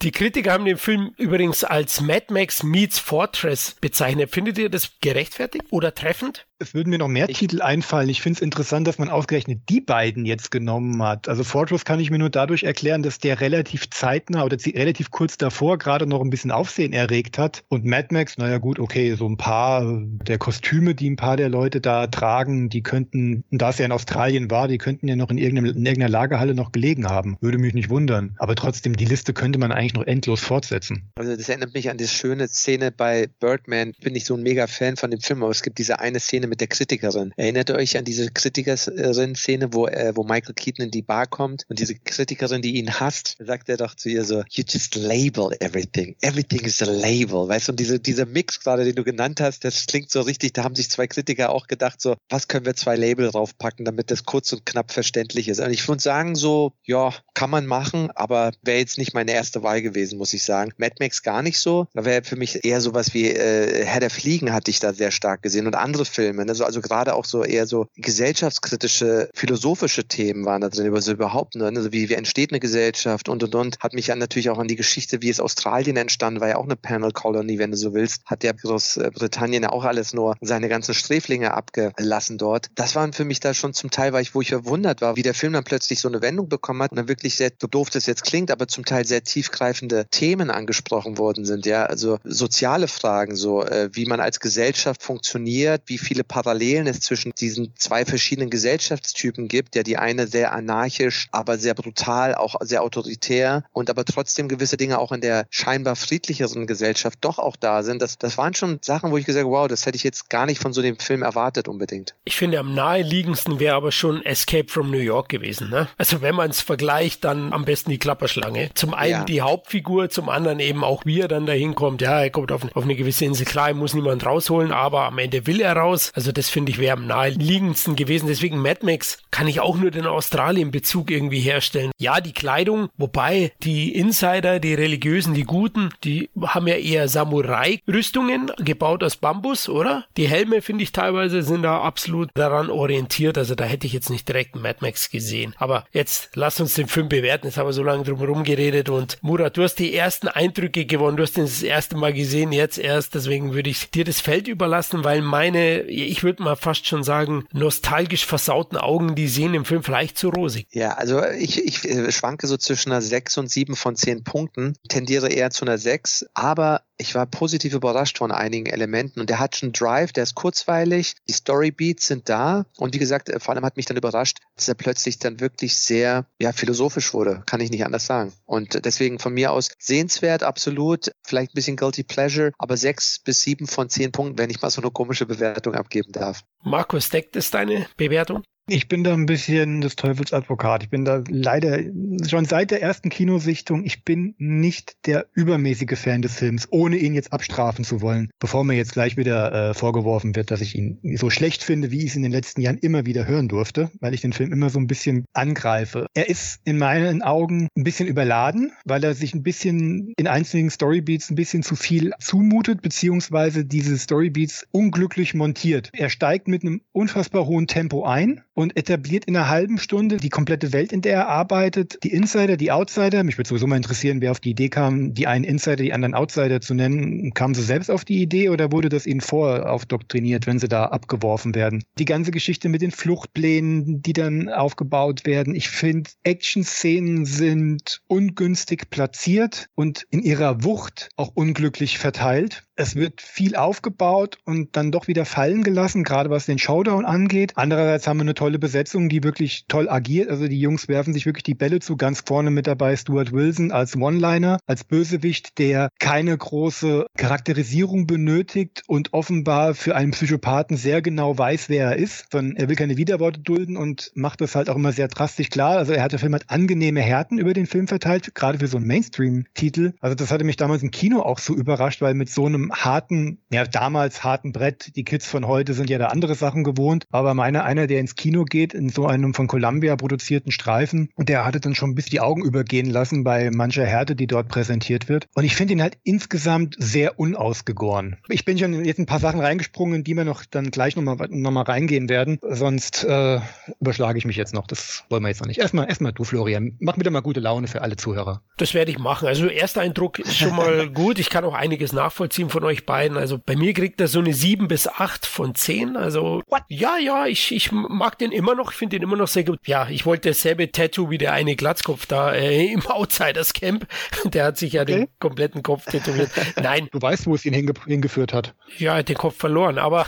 die Kritiker haben den Film übrigens als Mad Max meets Fortress bezeichnet. Findet ihr das gerechtfertigt oder treffend? Es würden mir noch mehr ich Titel einfallen. Ich finde es interessant, dass man ausgerechnet die beiden jetzt genommen hat. Also Fortress kann ich mir nur dadurch erklären, dass der relativ zeitnah oder relativ kurz davor gerade noch ein bisschen Aufsehen erregt hat. Und Mad Max, naja gut, okay, so ein paar der Kostüme, die ein paar der Leute da tragen, die könnten, da es ja in Australien war, die könnten ja noch in, irgendeiner, in irgendeiner Lagerhalle noch gelegen haben. Würde mich nicht wundern. Aber trotzdem, die Liste könnte man eigentlich noch endlos fortsetzen. Also das erinnert mich an die schöne Szene bei Birdman. Bin ich so ein mega Fan von dem Film, aber es gibt diese eine Szene mit der Kritikerin. Erinnert ihr euch an diese Kritikerin-Szene, wo, äh, wo Michael Keaton in die Bar kommt und diese Kritikerin, die ihn hasst, sagt er doch zu ihr so, you just label everything. Everything is a label. Weißt du, und diese, dieser Mix gerade, den du genannt hast, das klingt so richtig, da haben sich zwei Kritiker auch gedacht, so, was können wir zwei Label draufpacken, damit das kurz und knapp verständlich ist. Und ich würde sagen, so, ja, kann man machen, aber wäre jetzt nicht meine erste Wahl gewesen, muss ich sagen. Mad Max gar nicht so. Da wäre für mich eher sowas wie äh, Herr der Fliegen hatte ich da sehr stark gesehen und andere Filme. Ne? So, also gerade auch so eher so gesellschaftskritische, philosophische Themen waren da drin, über so überhaupt, ne? also wie, wie entsteht eine Gesellschaft und und und. Hat mich ja natürlich auch an die Geschichte, wie es Australien entstanden, war ja auch eine Panel Colony, wenn du so willst. Hat ja Großbritannien ja auch alles nur seine ganzen Sträflinge abgelassen dort. Das waren für mich da schon zum Teil, weil ich, wo ich verwundert war, wie der Film dann plötzlich so eine Wendung bekommen hat und dann wirklich sehr, so doof das jetzt klingt, aber zum Teil sehr tiefgreifende Themen angesprochen worden sind. Ja, also soziale Fragen, so äh, wie man als Gesellschaft funktioniert, wie viele Parallelen es zwischen diesen zwei verschiedenen Gesellschaftstypen gibt. Ja, die eine sehr anarchisch, aber sehr brutal, auch sehr autoritär und aber trotzdem gewisse Dinge auch in der scheinbar friedlicheren Gesellschaft doch auch da sind. Das, das waren schon Sachen, wo ich gesagt habe, wow, das hätte ich jetzt gar nicht von so dem Film erwartet unbedingt. Ich finde, am naheliegendsten wäre aber schon Escape from New York gewesen. Ne? Also wenn man es vergleicht, dann am besten die Klapperschlange. Zum einen ja. die Hauptfigur, zum anderen eben auch wie er dann dahin kommt. Ja, er kommt auf, auf eine gewisse Insel. Klar, er muss niemand rausholen, aber am Ende will er raus. Also das finde ich wäre am naheliegendsten gewesen. Deswegen Mad Max kann ich auch nur den Australien-Bezug irgendwie herstellen. Ja, die Kleidung, wobei die Insider, die Religiösen, die Guten, die haben ja eher Samurai-Rüstungen gebaut aus Bambus, oder? Die Helme, finde ich teilweise, sind da absolut daran orientiert. Also da hätte ich jetzt nicht direkt Mad Max gesehen. Aber jetzt lass uns den Film bewerten. Jetzt haben wir so lange drum herum geredet und Murat, du hast die ersten Eindrücke gewonnen. Du hast ihn das erste Mal gesehen, jetzt erst. Deswegen würde ich dir das Feld überlassen, weil meine, ich würde mal fast schon sagen, nostalgisch versauten Augen, die sehen im Film vielleicht zu rosig. Ja, also ich, ich äh, schwanke so zwischen einer 6 und 7 von 10 Punkten, tendiere eher zu einer 6, aber ich war positiv überrascht von einigen Elementen und der hat schon Drive, der ist kurzweilig, die Storybeats sind da und wie gesagt, äh, vor allem hat mich dann überrascht, dass er plötzlich dann wirklich sehr ja, philosophisch wurde, kann ich nicht anders sagen. Und deswegen von mir aus sehenswert, absolut, vielleicht ein bisschen Guilty Pleasure, aber sechs bis sieben von zehn Punkten, wenn ich mal so eine komische Bewertung abgeben darf. Markus, deckt es deine Bewertung? Ich bin da ein bisschen des Teufels Advokat. Ich bin da leider schon seit der ersten Kinosichtung, ich bin nicht der übermäßige Fan des Films, ohne ihn jetzt abstrafen zu wollen, bevor mir jetzt gleich wieder äh, vorgeworfen wird, dass ich ihn so schlecht finde, wie ich es in den letzten Jahren immer wieder hören durfte, weil ich den Film immer so ein bisschen angreife. Er ist in meinen Augen ein bisschen überladen, weil er sich ein bisschen in einzelnen Storybeats ein bisschen zu viel zumutet, beziehungsweise diese Storybeats unglücklich montiert. Er steigt mit einem unfassbar hohen Tempo ein und etabliert in einer halben Stunde die komplette Welt, in der er arbeitet. Die Insider, die Outsider. Mich würde sowieso mal interessieren, wer auf die Idee kam, die einen Insider, die anderen Outsider zu nennen. Kamen sie selbst auf die Idee oder wurde das ihnen voraufdoktriniert, wenn sie da abgeworfen werden? Die ganze Geschichte mit den Fluchtplänen, die dann aufgebaut werden. Ich finde, Action-Szenen sind ungünstig platziert und in ihrer Wucht auch unglücklich verteilt. Es wird viel aufgebaut und dann doch wieder fallen gelassen, gerade was den Showdown angeht. Andererseits haben wir eine tolle Besetzung, die wirklich toll agiert. Also die Jungs werfen sich wirklich die Bälle zu. Ganz vorne mit dabei Stuart Wilson als One-Liner, als Bösewicht, der keine große Charakterisierung benötigt und offenbar für einen Psychopathen sehr genau weiß, wer er ist, sondern er will keine Widerworte dulden und macht das halt auch immer sehr drastisch klar. Also er hat der Film hat angenehme Härten über den Film verteilt, gerade für so einen Mainstream-Titel. Also das hatte mich damals im Kino auch so überrascht, weil mit so einem harten, ja damals harten Brett, die Kids von heute sind ja da andere Sachen gewohnt, aber meiner einer, der ins Kino geht, in so einem von Columbia produzierten Streifen, und der hatte dann schon bis die Augen übergehen lassen bei mancher Härte, die dort präsentiert wird. Und ich finde ihn halt insgesamt sehr unausgegoren. Ich bin schon jetzt ein paar Sachen reingesprungen, in die wir noch dann gleich nochmal noch mal reingehen werden. Sonst äh, überschlage ich mich jetzt noch. Das wollen wir jetzt noch nicht. Erstmal, erstmal du, Florian. Mach wieder mal gute Laune für alle Zuhörer. Das werde ich machen. Also erster Eindruck ist schon mal gut. Ich kann auch einiges nachvollziehen von euch beiden. Also bei mir kriegt er so eine 7 bis 8 von 10. Also What? ja, ja, ich, ich mag den immer noch. Ich finde den immer noch sehr gut. Ja, ich wollte dasselbe Tattoo wie der eine Glatzkopf da äh, im Outsiders Camp. Der hat sich ja okay. den kompletten Kopf tätowiert. Nein. Du weißt, wo es ihn hinge hingeführt hat. Ja, den Kopf verloren, aber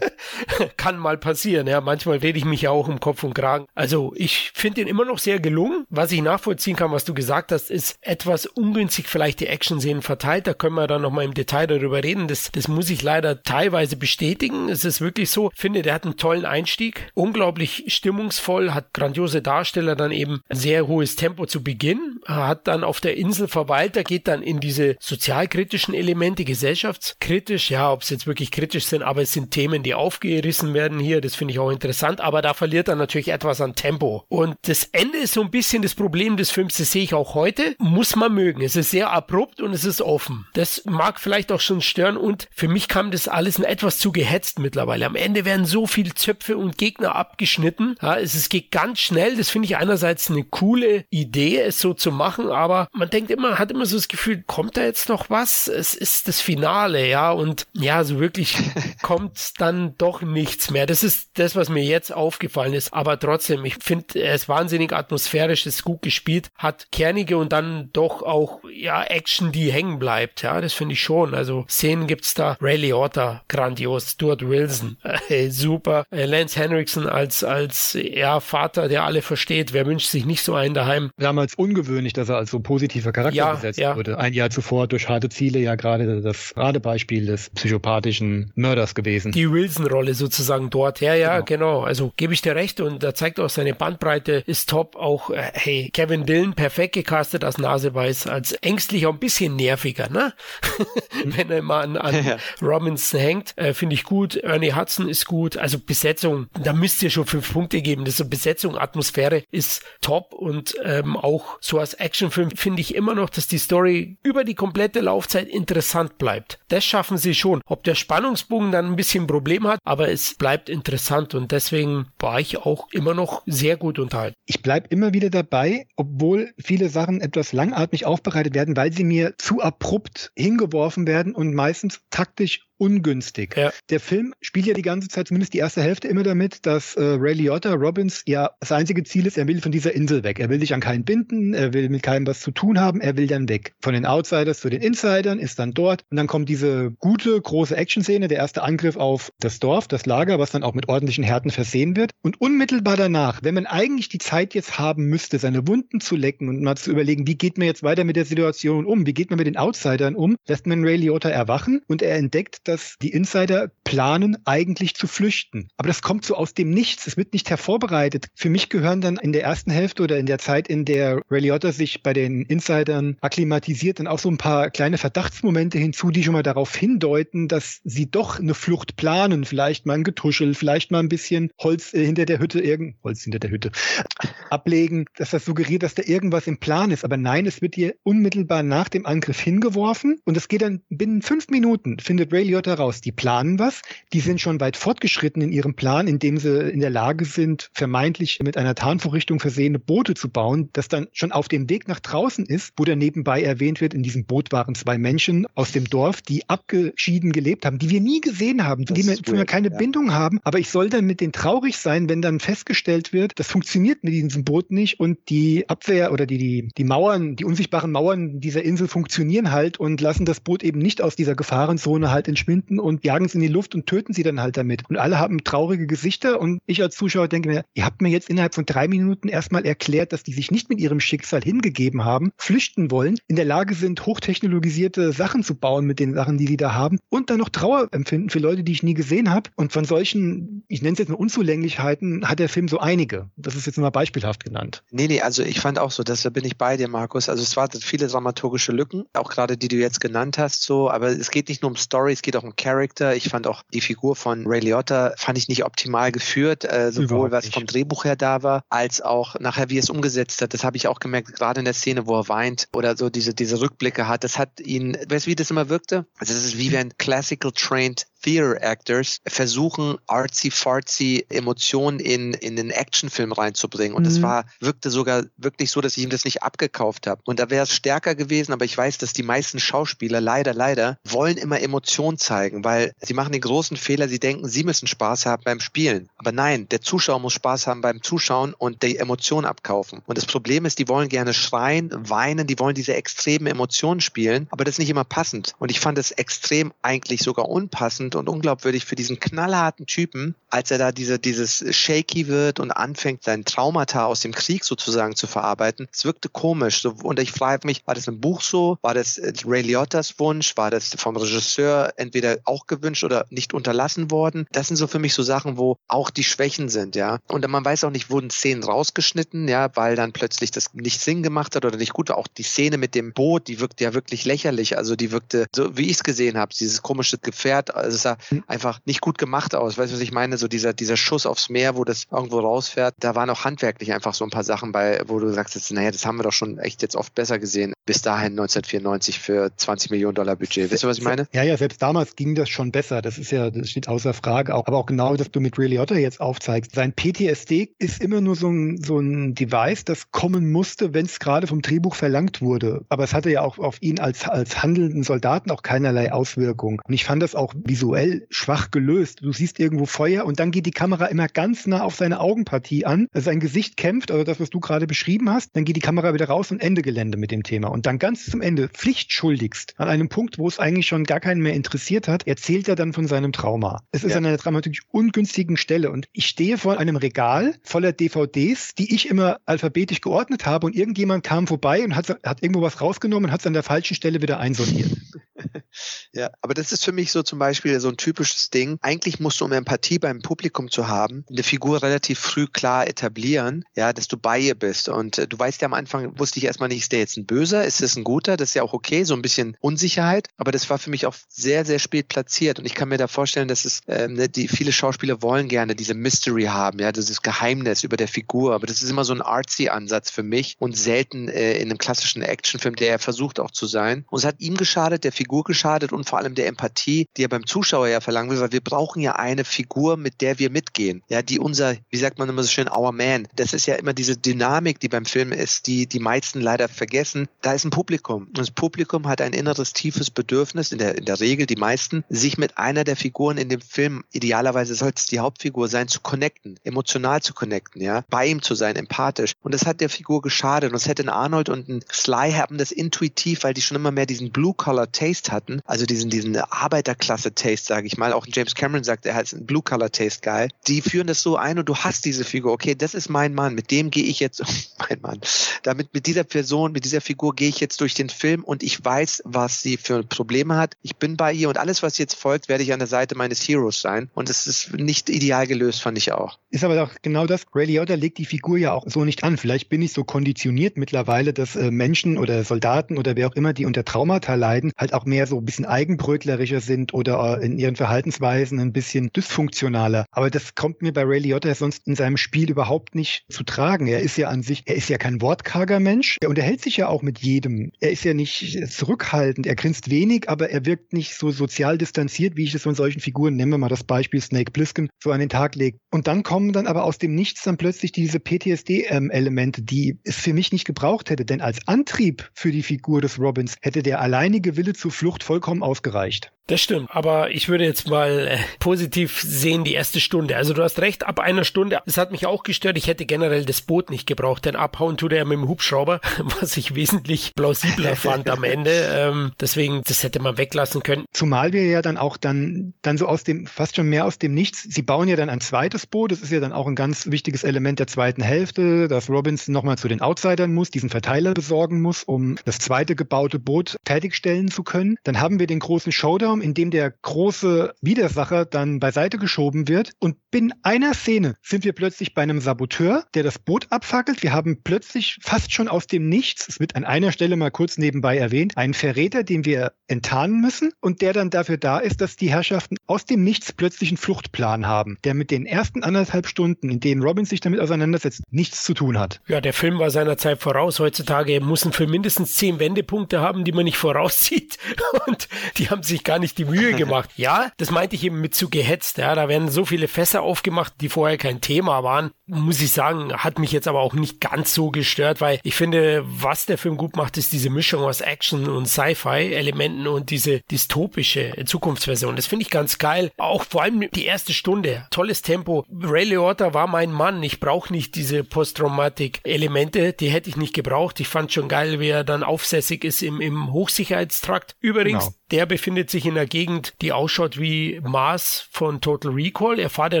kann mal passieren. Ja, manchmal rede ich mich ja auch im Kopf und Kragen. Also ich finde den immer noch sehr gelungen. Was ich nachvollziehen kann, was du gesagt hast, ist etwas ungünstig vielleicht die Action-Szenen verteilt. Da können wir dann nochmal im Detail darüber reden. Das, das muss ich leider teilweise bestätigen. Es ist wirklich so. Ich finde, der hat einen tollen Einstieg. Unglaublich stimmungsvoll, hat grandiose Darsteller, dann eben ein sehr hohes Tempo zu Beginn, hat dann auf der Insel verweilt, da geht dann in diese sozialkritischen Elemente, gesellschaftskritisch, ja, ob es jetzt wirklich kritisch sind, aber es sind Themen, die aufgerissen werden hier, das finde ich auch interessant, aber da verliert er natürlich etwas an Tempo. Und das Ende ist so ein bisschen das Problem des Films, das sehe ich auch heute, muss man mögen. Es ist sehr abrupt und es ist offen. Das mag vielleicht auch schon stören und für mich kam das alles etwas zu gehetzt mittlerweile. Am Ende werden so viele Zöpfe und Gegner abgeschnitten. Ja, es, es geht ganz schnell. Das finde ich einerseits eine coole Idee, es so zu machen, aber man denkt immer, hat immer so das Gefühl, kommt da jetzt noch was? Es ist das Finale, ja, und ja, so wirklich kommt dann doch nichts mehr. Das ist das, was mir jetzt aufgefallen ist, aber trotzdem, ich finde, ist wahnsinnig atmosphärisch, ist gut gespielt, hat kernige und dann doch auch, ja, Action, die hängen bleibt, ja, das finde ich schon. Also Szenen gibt's da, Ray Liotta, grandios, Stuart Wilson, äh, super, äh, Lance Henriksen als, als, ja, Vater, der alle versteht, wer wünscht sich nicht so einen daheim. Damals ungewöhnlich, dass er als so positiver Charakter ja, besetzt ja. wurde. Ein Jahr zuvor durch harte Ziele ja gerade das Radebeispiel des psychopathischen Mörders gewesen. Die Wilson-Rolle sozusagen dort. Ja, ja, genau. genau. Also gebe ich dir recht und da zeigt auch seine Bandbreite ist top. Auch, äh, hey, Kevin Dillon perfekt gecastet als Naseweiß, als ängstlicher, ein bisschen nerviger, ne? Wenn er mal an, an ja. Robinson hängt, äh, finde ich gut. Ernie Hudson ist gut. Also Besetzung, da müsst ihr schon fünf Punkte geben. Das ist so Besetzung, Atmosphäre ist top und ähm, auch so als Actionfilm finde ich immer noch, dass die Story über die komplette Laufzeit interessant bleibt. Das schaffen sie schon. Ob der Spannungsbogen dann ein bisschen Problem hat, aber es bleibt interessant und deswegen war ich auch immer noch sehr gut unterhalten. Ich bleibe immer wieder dabei, obwohl viele Sachen etwas langatmig aufbereitet werden, weil sie mir zu abrupt hingeworfen werden und meistens taktisch ungünstig. Ja. Der Film spielt ja die ganze Zeit, zumindest die erste Hälfte, immer damit, dass äh, Ray Liotta, Robbins, ja, das einzige Ziel ist, er will von dieser Insel weg. Er will sich an keinen binden, er will mit keinem was zu tun haben, er will dann weg. Von den Outsiders zu den Insidern, ist dann dort. Und dann kommt diese gute, große Action-Szene, der erste Angriff auf das Dorf, das Lager, was dann auch mit ordentlichen Härten versehen wird. Und unmittelbar danach, wenn man eigentlich die Zeit jetzt haben müsste, seine Wunden zu lecken und mal zu überlegen, wie geht man jetzt weiter mit der Situation um, wie geht man mit den Outsidern um, lässt man Ray Liotta erwachen und er entdeckt, dass die Insider planen, eigentlich zu flüchten. Aber das kommt so aus dem Nichts. Es wird nicht hervorbereitet. Für mich gehören dann in der ersten Hälfte oder in der Zeit, in der Ray Liotta sich bei den Insidern akklimatisiert, dann auch so ein paar kleine Verdachtsmomente hinzu, die schon mal darauf hindeuten, dass sie doch eine Flucht planen. Vielleicht mal ein Getuschel, vielleicht mal ein bisschen Holz äh, hinter der Hütte, irgend Holz hinter der Hütte ablegen, dass das suggeriert, dass da irgendwas im Plan ist. Aber nein, es wird hier unmittelbar nach dem Angriff hingeworfen und es geht dann binnen fünf Minuten, findet Ray Liotta raus, die planen was, die sind schon weit fortgeschritten in ihrem Plan, indem sie in der Lage sind, vermeintlich mit einer Tarnvorrichtung versehene Boote zu bauen, das dann schon auf dem Weg nach draußen ist, wo dann nebenbei erwähnt wird, in diesem Boot waren zwei Menschen aus dem Dorf, die abgeschieden gelebt haben, die wir nie gesehen haben, zu denen wir keine ja. Bindung haben. Aber ich soll dann mit denen traurig sein, wenn dann festgestellt wird, das funktioniert mit diesem Boot nicht und die Abwehr oder die, die, die Mauern, die unsichtbaren Mauern dieser Insel funktionieren halt und lassen das Boot eben nicht aus dieser Gefahrenzone halt entschwinden und jagen es in die Luft und töten sie dann halt damit. Und alle haben traurige Gesichter und ich als Zuschauer denke mir, ihr habt mir jetzt innerhalb von drei Minuten erstmal erklärt, dass die sich nicht mit ihrem Schicksal hingegeben haben, flüchten wollen, in der Lage sind, hochtechnologisierte Sachen zu bauen mit den Sachen, die sie da haben und dann noch Trauer empfinden für Leute, die ich nie gesehen habe. Und von solchen, ich nenne es jetzt mal Unzulänglichkeiten, hat der Film so einige. Das ist jetzt mal beispielhaft genannt. Nee, nee, also ich fand auch so, dass da bin ich bei dir, Markus. Also es waren viele dramaturgische Lücken, auch gerade die du jetzt genannt hast, so, aber es geht nicht nur um Story, es geht auch um Character. Ich fand auch die Figur von Ray Liotta fand ich nicht optimal geführt, äh, sowohl was vom Drehbuch her da war, als auch nachher, wie es umgesetzt hat. Das habe ich auch gemerkt, gerade in der Szene, wo er weint oder so diese, diese Rückblicke hat. Das hat ihn, weißt du, wie das immer wirkte? Also es ist wie wenn Classical Trained Theater Actors versuchen, artsy-fartsy Emotionen in, in den Actionfilm reinzubringen. Und mhm. das war, wirkte sogar wirklich so, dass ich ihm das nicht abgekauft habe. Und da wäre es stärker gewesen, aber ich weiß, dass die meisten Schauspieler leider, leider wollen immer Emotionen zeigen, weil sie machen den großen Fehler, sie denken, sie müssen Spaß haben beim Spielen. Aber nein, der Zuschauer muss Spaß haben beim Zuschauen und die Emotionen abkaufen. Und das Problem ist, die wollen gerne schreien, weinen, die wollen diese extremen Emotionen spielen, aber das ist nicht immer passend. Und ich fand es extrem eigentlich sogar unpassend, und unglaubwürdig für diesen knallharten Typen, als er da diese, dieses shaky wird und anfängt, sein Traumata aus dem Krieg sozusagen zu verarbeiten. Es wirkte komisch. Und ich frage mich, war das im Buch so? War das Ray Liottas Wunsch? War das vom Regisseur entweder auch gewünscht oder nicht unterlassen worden? Das sind so für mich so Sachen, wo auch die Schwächen sind, ja. Und man weiß auch nicht, wurden Szenen rausgeschnitten, ja, weil dann plötzlich das nicht Sinn gemacht hat oder nicht gut war. Auch die Szene mit dem Boot, die wirkte ja wirklich lächerlich. Also die wirkte, so wie ich es gesehen habe, dieses komische Gefährt, also es sah hm. einfach nicht gut gemacht aus. Weißt du, was ich meine? So dieser, dieser Schuss aufs Meer, wo das irgendwo rausfährt, da waren auch handwerklich einfach so ein paar Sachen bei, wo du sagst jetzt, naja, das haben wir doch schon echt jetzt oft besser gesehen. Bis dahin 1994 für 20 Millionen Dollar Budget. Weißt du, was ich meine? Ja, ja, selbst damals ging das schon besser. Das ist ja, das steht außer Frage. Auch, aber auch genau, dass du mit Ray Liotta jetzt aufzeigst. Sein PTSD ist immer nur so ein, so ein Device, das kommen musste, wenn es gerade vom Drehbuch verlangt wurde. Aber es hatte ja auch auf ihn als, als handelnden Soldaten auch keinerlei Auswirkung. Und ich fand das auch visuell schwach gelöst. Du siehst irgendwo Feuer und dann geht die Kamera immer ganz nah auf seine Augenpartie an. Sein Gesicht kämpft, also das, was du gerade beschrieben hast. Dann geht die Kamera wieder raus und Ende Gelände mit dem Thema. Und dann ganz zum Ende, pflichtschuldigst, an einem Punkt, wo es eigentlich schon gar keinen mehr interessiert hat, erzählt er dann von seinem Trauma. Es ist ja. an einer dramaturgisch ungünstigen Stelle. Und ich stehe vor einem Regal voller DVDs, die ich immer alphabetisch geordnet habe und irgendjemand kam vorbei und hat, hat irgendwo was rausgenommen und hat es an der falschen Stelle wieder einsortiert. ja, aber das ist für mich so zum Beispiel so ein typisches Ding. Eigentlich musst du, um Empathie beim Publikum zu haben, eine Figur relativ früh klar etablieren, ja, dass du bei ihr bist. Und äh, du weißt ja am Anfang, wusste ich erstmal nicht, ist der jetzt ein Böser, ist das ein Guter? Das ist ja auch okay, so ein bisschen Unsicherheit. Aber das war für mich auch sehr, sehr spät platziert. Und ich kann mir da vorstellen, dass es, äh, die viele Schauspieler wollen gerne diese Mystery haben, ja, dieses Geheimnis über der Figur. Aber das ist immer so ein artsy Ansatz für mich und selten äh, in einem klassischen Actionfilm, der er versucht auch zu sein. Und es hat ihm geschadet, der Figur geschadet und vor allem der Empathie, die er beim Zuschauer ja verlangen will, weil wir brauchen ja eine Figur, mit der wir mitgehen. Ja, die unser, wie sagt man immer so schön, our man. Das ist ja immer diese Dynamik, die beim Film ist, die die meisten leider vergessen. Da ist ein Publikum. Und das Publikum hat ein inneres, tiefes Bedürfnis, in der, in der Regel die meisten, sich mit einer der Figuren in dem Film, idealerweise sollte es die Hauptfigur sein, zu connecten, emotional zu connecten, ja, bei ihm zu sein, empathisch. Und das hat der Figur geschadet. Und es hätte ein Arnold und ein Sly haben das intuitiv, weil die schon immer mehr diesen Blue-Collar-Taste hatten, also diesen, diesen Arbeiterklasse-Taste, sage ich mal. Auch James Cameron sagt, er hat einen Blue-Collar-Taste geil. Die führen das so ein und du hast diese Figur. Okay, das ist mein Mann, mit dem gehe ich jetzt, mein Mann, damit mit dieser Person, mit dieser Figur gehe ich jetzt durch den Film und ich weiß, was sie für Probleme hat. Ich bin bei ihr und alles, was jetzt folgt, werde ich an der Seite meines Heroes sein. Und es ist nicht ideal gelöst, fand ich auch. Ist aber doch genau das. Ray Liotta legt die Figur ja auch so nicht an. Vielleicht bin ich so konditioniert mittlerweile, dass äh, Menschen oder Soldaten oder wer auch immer, die unter Traumata leiden, halt auch mehr mehr ein bisschen eigenbrötlerischer sind oder äh, in ihren Verhaltensweisen ein bisschen dysfunktionaler. Aber das kommt mir bei Ray Liotta sonst in seinem Spiel überhaupt nicht zu tragen. Er ist ja an sich, er ist ja kein wortkarger Mensch. Er unterhält sich ja auch mit jedem. Er ist ja nicht zurückhaltend. Er grinst wenig, aber er wirkt nicht so sozial distanziert, wie ich es von solchen Figuren, nehmen wir mal das Beispiel Snake Plissken, so an den Tag legt. Und dann kommen dann aber aus dem Nichts dann plötzlich diese PTSD-Elemente, die es für mich nicht gebraucht hätte. Denn als Antrieb für die Figur des Robins hätte der alleinige Wille zur Flucht vollkommen ausgereicht. Das stimmt, aber ich würde jetzt mal äh, positiv sehen die erste Stunde. Also du hast recht, ab einer Stunde, es hat mich auch gestört, ich hätte generell das Boot nicht gebraucht, denn abhauen tut er mit dem Hubschrauber, was ich wesentlich plausibler fand am Ende. Ähm, deswegen, das hätte man weglassen können. Zumal wir ja dann auch dann, dann so aus dem, fast schon mehr aus dem Nichts, sie bauen ja dann ein zweites Boot, das ist ja dann auch ein ganz wichtiges Element der zweiten Hälfte, dass Robinson nochmal zu den Outsidern muss, diesen Verteiler besorgen muss, um das zweite gebaute Boot fertigstellen zu können. Dann haben wir den großen Showdown Raum, in dem der große Widersacher dann beiseite geschoben wird. Und binnen einer Szene sind wir plötzlich bei einem Saboteur, der das Boot abfackelt. Wir haben plötzlich fast schon aus dem Nichts, es wird an einer Stelle mal kurz nebenbei erwähnt, einen Verräter, den wir enttarnen müssen und der dann dafür da ist, dass die Herrschaften aus dem Nichts plötzlich einen Fluchtplan haben, der mit den ersten anderthalb Stunden, in denen Robin sich damit auseinandersetzt, nichts zu tun hat. Ja, der Film war seiner Zeit voraus. Heutzutage muss ein Film mindestens zehn Wendepunkte haben, die man nicht vorauszieht. Und die haben sich gar nicht nicht die Mühe gemacht. Ja, das meinte ich eben mit zu gehetzt. Ja, da werden so viele Fässer aufgemacht, die vorher kein Thema waren. Muss ich sagen, hat mich jetzt aber auch nicht ganz so gestört, weil ich finde, was der Film gut macht, ist diese Mischung aus Action und Sci-Fi-Elementen und diese dystopische Zukunftsversion. Das finde ich ganz geil. Auch vor allem die erste Stunde. Tolles Tempo. Ray Liotta war mein Mann. Ich brauche nicht diese Posttraumatik-Elemente. Die hätte ich nicht gebraucht. Ich fand schon geil, wie er dann aufsässig ist im, im Hochsicherheitstrakt. Übrigens, genau. Der befindet sich in der Gegend, die ausschaut wie Mars von Total Recall. Er fährt ja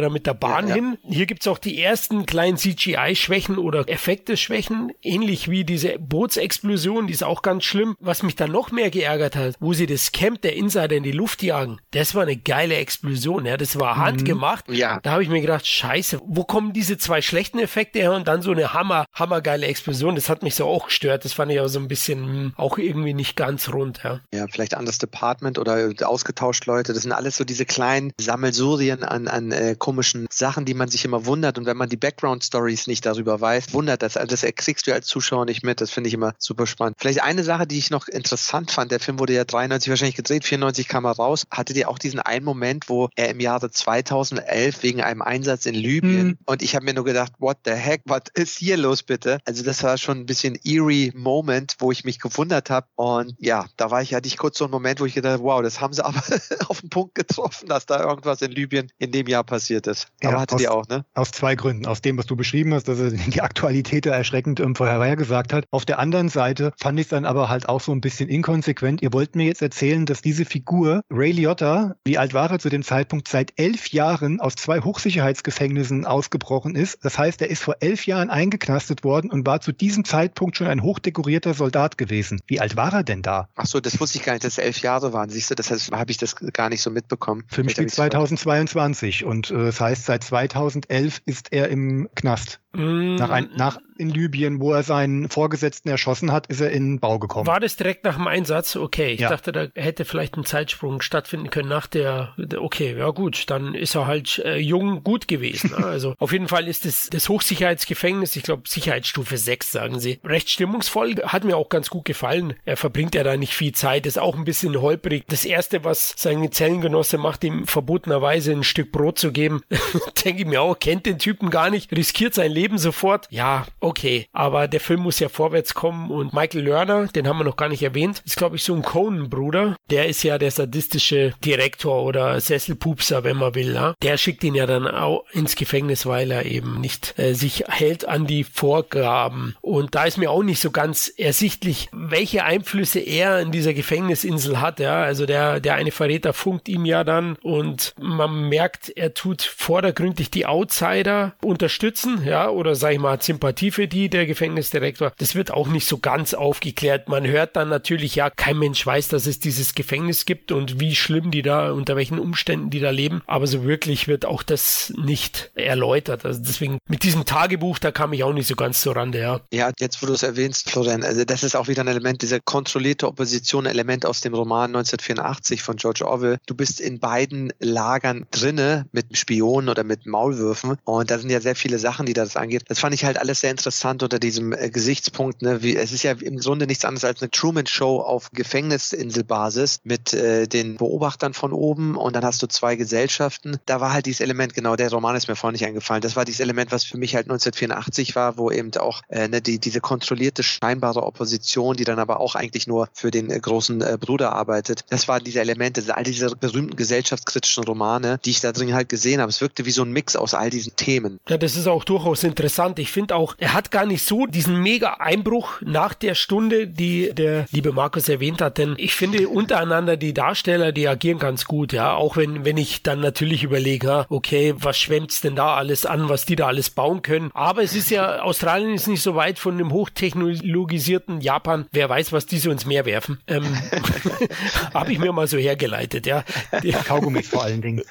da mit der Bahn ja, ja. hin. Hier gibt's auch die ersten kleinen CGI-Schwächen oder Effekte-Schwächen, ähnlich wie diese Bootsexplosion, die ist auch ganz schlimm. Was mich dann noch mehr geärgert hat, wo sie das Camp der Insider in die Luft jagen, das war eine geile Explosion. Ja, das war mhm. handgemacht. Ja. Da habe ich mir gedacht, scheiße, wo kommen diese zwei schlechten Effekte her und dann so eine hammer, hammergeile Explosion. Das hat mich so auch gestört. Das fand ich auch so ein bisschen mh, hm, auch irgendwie nicht ganz rund. Ja, ja vielleicht anders Department oder ausgetauscht Leute. Das sind alles so diese kleinen Sammelsurien an, an äh, komischen Sachen, die man sich immer wundert. Und wenn man die Background-Stories nicht darüber weiß, wundert das. Also das kriegst du als Zuschauer nicht mit. Das finde ich immer super spannend. Vielleicht eine Sache, die ich noch interessant fand. Der Film wurde ja 93 wahrscheinlich gedreht, 94 kam er raus. Hattet ihr auch diesen einen Moment, wo er im Jahre 2011 wegen einem Einsatz in Libyen mhm. und ich habe mir nur gedacht, what the heck, was ist hier los bitte? Also das war schon ein bisschen eerie Moment, wo ich mich gewundert habe. Und ja, da war ich, hatte ich kurz so einen Moment, wo ich gedacht wow, das haben sie aber auf den Punkt getroffen, dass da irgendwas in Libyen in dem Jahr passiert ist. Aber ja, hattet ihr auch, ne? Aus zwei Gründen. Aus dem, was du beschrieben hast, dass er die Aktualität da erschreckend vorhergesagt hat. Auf der anderen Seite fand ich es dann aber halt auch so ein bisschen inkonsequent. Ihr wollt mir jetzt erzählen, dass diese Figur, Ray Liotta, wie alt war er zu dem Zeitpunkt, seit elf Jahren aus zwei Hochsicherheitsgefängnissen ausgebrochen ist. Das heißt, er ist vor elf Jahren eingeknastet worden und war zu diesem Zeitpunkt schon ein hochdekorierter Soldat gewesen. Wie alt war er denn da? Ach so, das wusste ich gar nicht, dass elf Jahre waren. Siehst du, das heißt, habe ich das gar nicht so mitbekommen. Für mich spielt 2022 und äh, das heißt, seit 2011 ist er im Knast. Mm. Nach, ein, nach in Libyen, wo er seinen Vorgesetzten erschossen hat, ist er in den Bau gekommen. War das direkt nach dem Einsatz? Okay, ich ja. dachte, da hätte vielleicht ein Zeitsprung stattfinden können nach der, okay, ja gut, dann ist er halt äh, jung gut gewesen. Ne? also auf jeden Fall ist das, das Hochsicherheitsgefängnis, ich glaube Sicherheitsstufe 6, sagen sie, recht stimmungsvoll, hat mir auch ganz gut gefallen. Er verbringt ja da nicht viel Zeit, ist auch ein bisschen holprig. Das erste, was sein Zellengenosse macht, ihm verbotenerweise ein Stück Brot zu geben, denke ich mir auch, kennt den Typen gar nicht, riskiert sein Leben sofort. Ja, okay. Aber der Film muss ja vorwärts kommen und Michael Lerner, den haben wir noch gar nicht erwähnt, ist glaube ich so ein Conan-Bruder. Der ist ja der sadistische Direktor oder Sesselpupser, wenn man will. Ja? Der schickt ihn ja dann auch ins Gefängnis, weil er eben nicht äh, sich hält an die Vorgaben. Und da ist mir auch nicht so ganz ersichtlich, welche Einflüsse er in dieser Gefängnisinsel hat. Ja? Also der, der eine Verräter funkt ihm ja dann und man merkt, er tut vordergründig die Outsider unterstützen, ja, oder sag ich mal, hat Sympathie für die, der Gefängnisdirektor. Das wird auch nicht so ganz aufgeklärt. Man hört dann natürlich, ja, kein Mensch weiß, dass es dieses Gefängnis gibt und wie schlimm die da, unter welchen Umständen die da leben. Aber so wirklich wird auch das nicht erläutert. Also deswegen mit diesem Tagebuch, da kam ich auch nicht so ganz zur Rande, ja. Ja, jetzt wo du es erwähnst, Florian, also das ist auch wieder ein Element, dieser kontrollierte Opposition, Element aus dem Roman 1984 von George Orwell. Du bist in beiden Lagern drinne mit Spionen oder mit Maulwürfen und da sind ja sehr viele Sachen, die das angeht. Das fand ich halt alles sehr interessant unter diesem äh, Gesichtspunkt. Ne? Wie, es ist ja im Grunde nichts anderes als eine Truman-Show auf Gefängnisinselbasis mit äh, den Beobachtern von oben und dann hast du zwei Gesellschaften. Da war halt dieses Element, genau, der Roman ist mir vorhin nicht eingefallen. Das war dieses Element, was für mich halt 1984 war, wo eben auch äh, ne, die, diese kontrollierte scheinbare Opposition, die dann aber auch eigentlich nur für den äh, großen äh, Bruder arbeitet. Das waren diese Elemente, all diese berühmten gesellschaftskritischen Romane, die ich da drin halt gesehen habe. Es wirkte wie so ein Mix aus all diesen Themen. Ja, das ist auch durchaus interessant. Ich finde auch, er hat gar nicht so diesen mega Einbruch nach der Stunde, die der liebe Markus erwähnt hat, denn ich finde untereinander die Darsteller, die agieren ganz gut, ja, auch wenn, wenn ich dann natürlich überlege, okay, was schwemmt's denn da alles an, was die da alles bauen können. Aber es ist ja, Australien ist nicht so weit von dem hochtechnologisierten Japan. Wer weiß, was die so ins Meer werfen. Ähm, Habe ich mir mal so hergeleitet, ja. Die Kaugummis vor allen Dingen.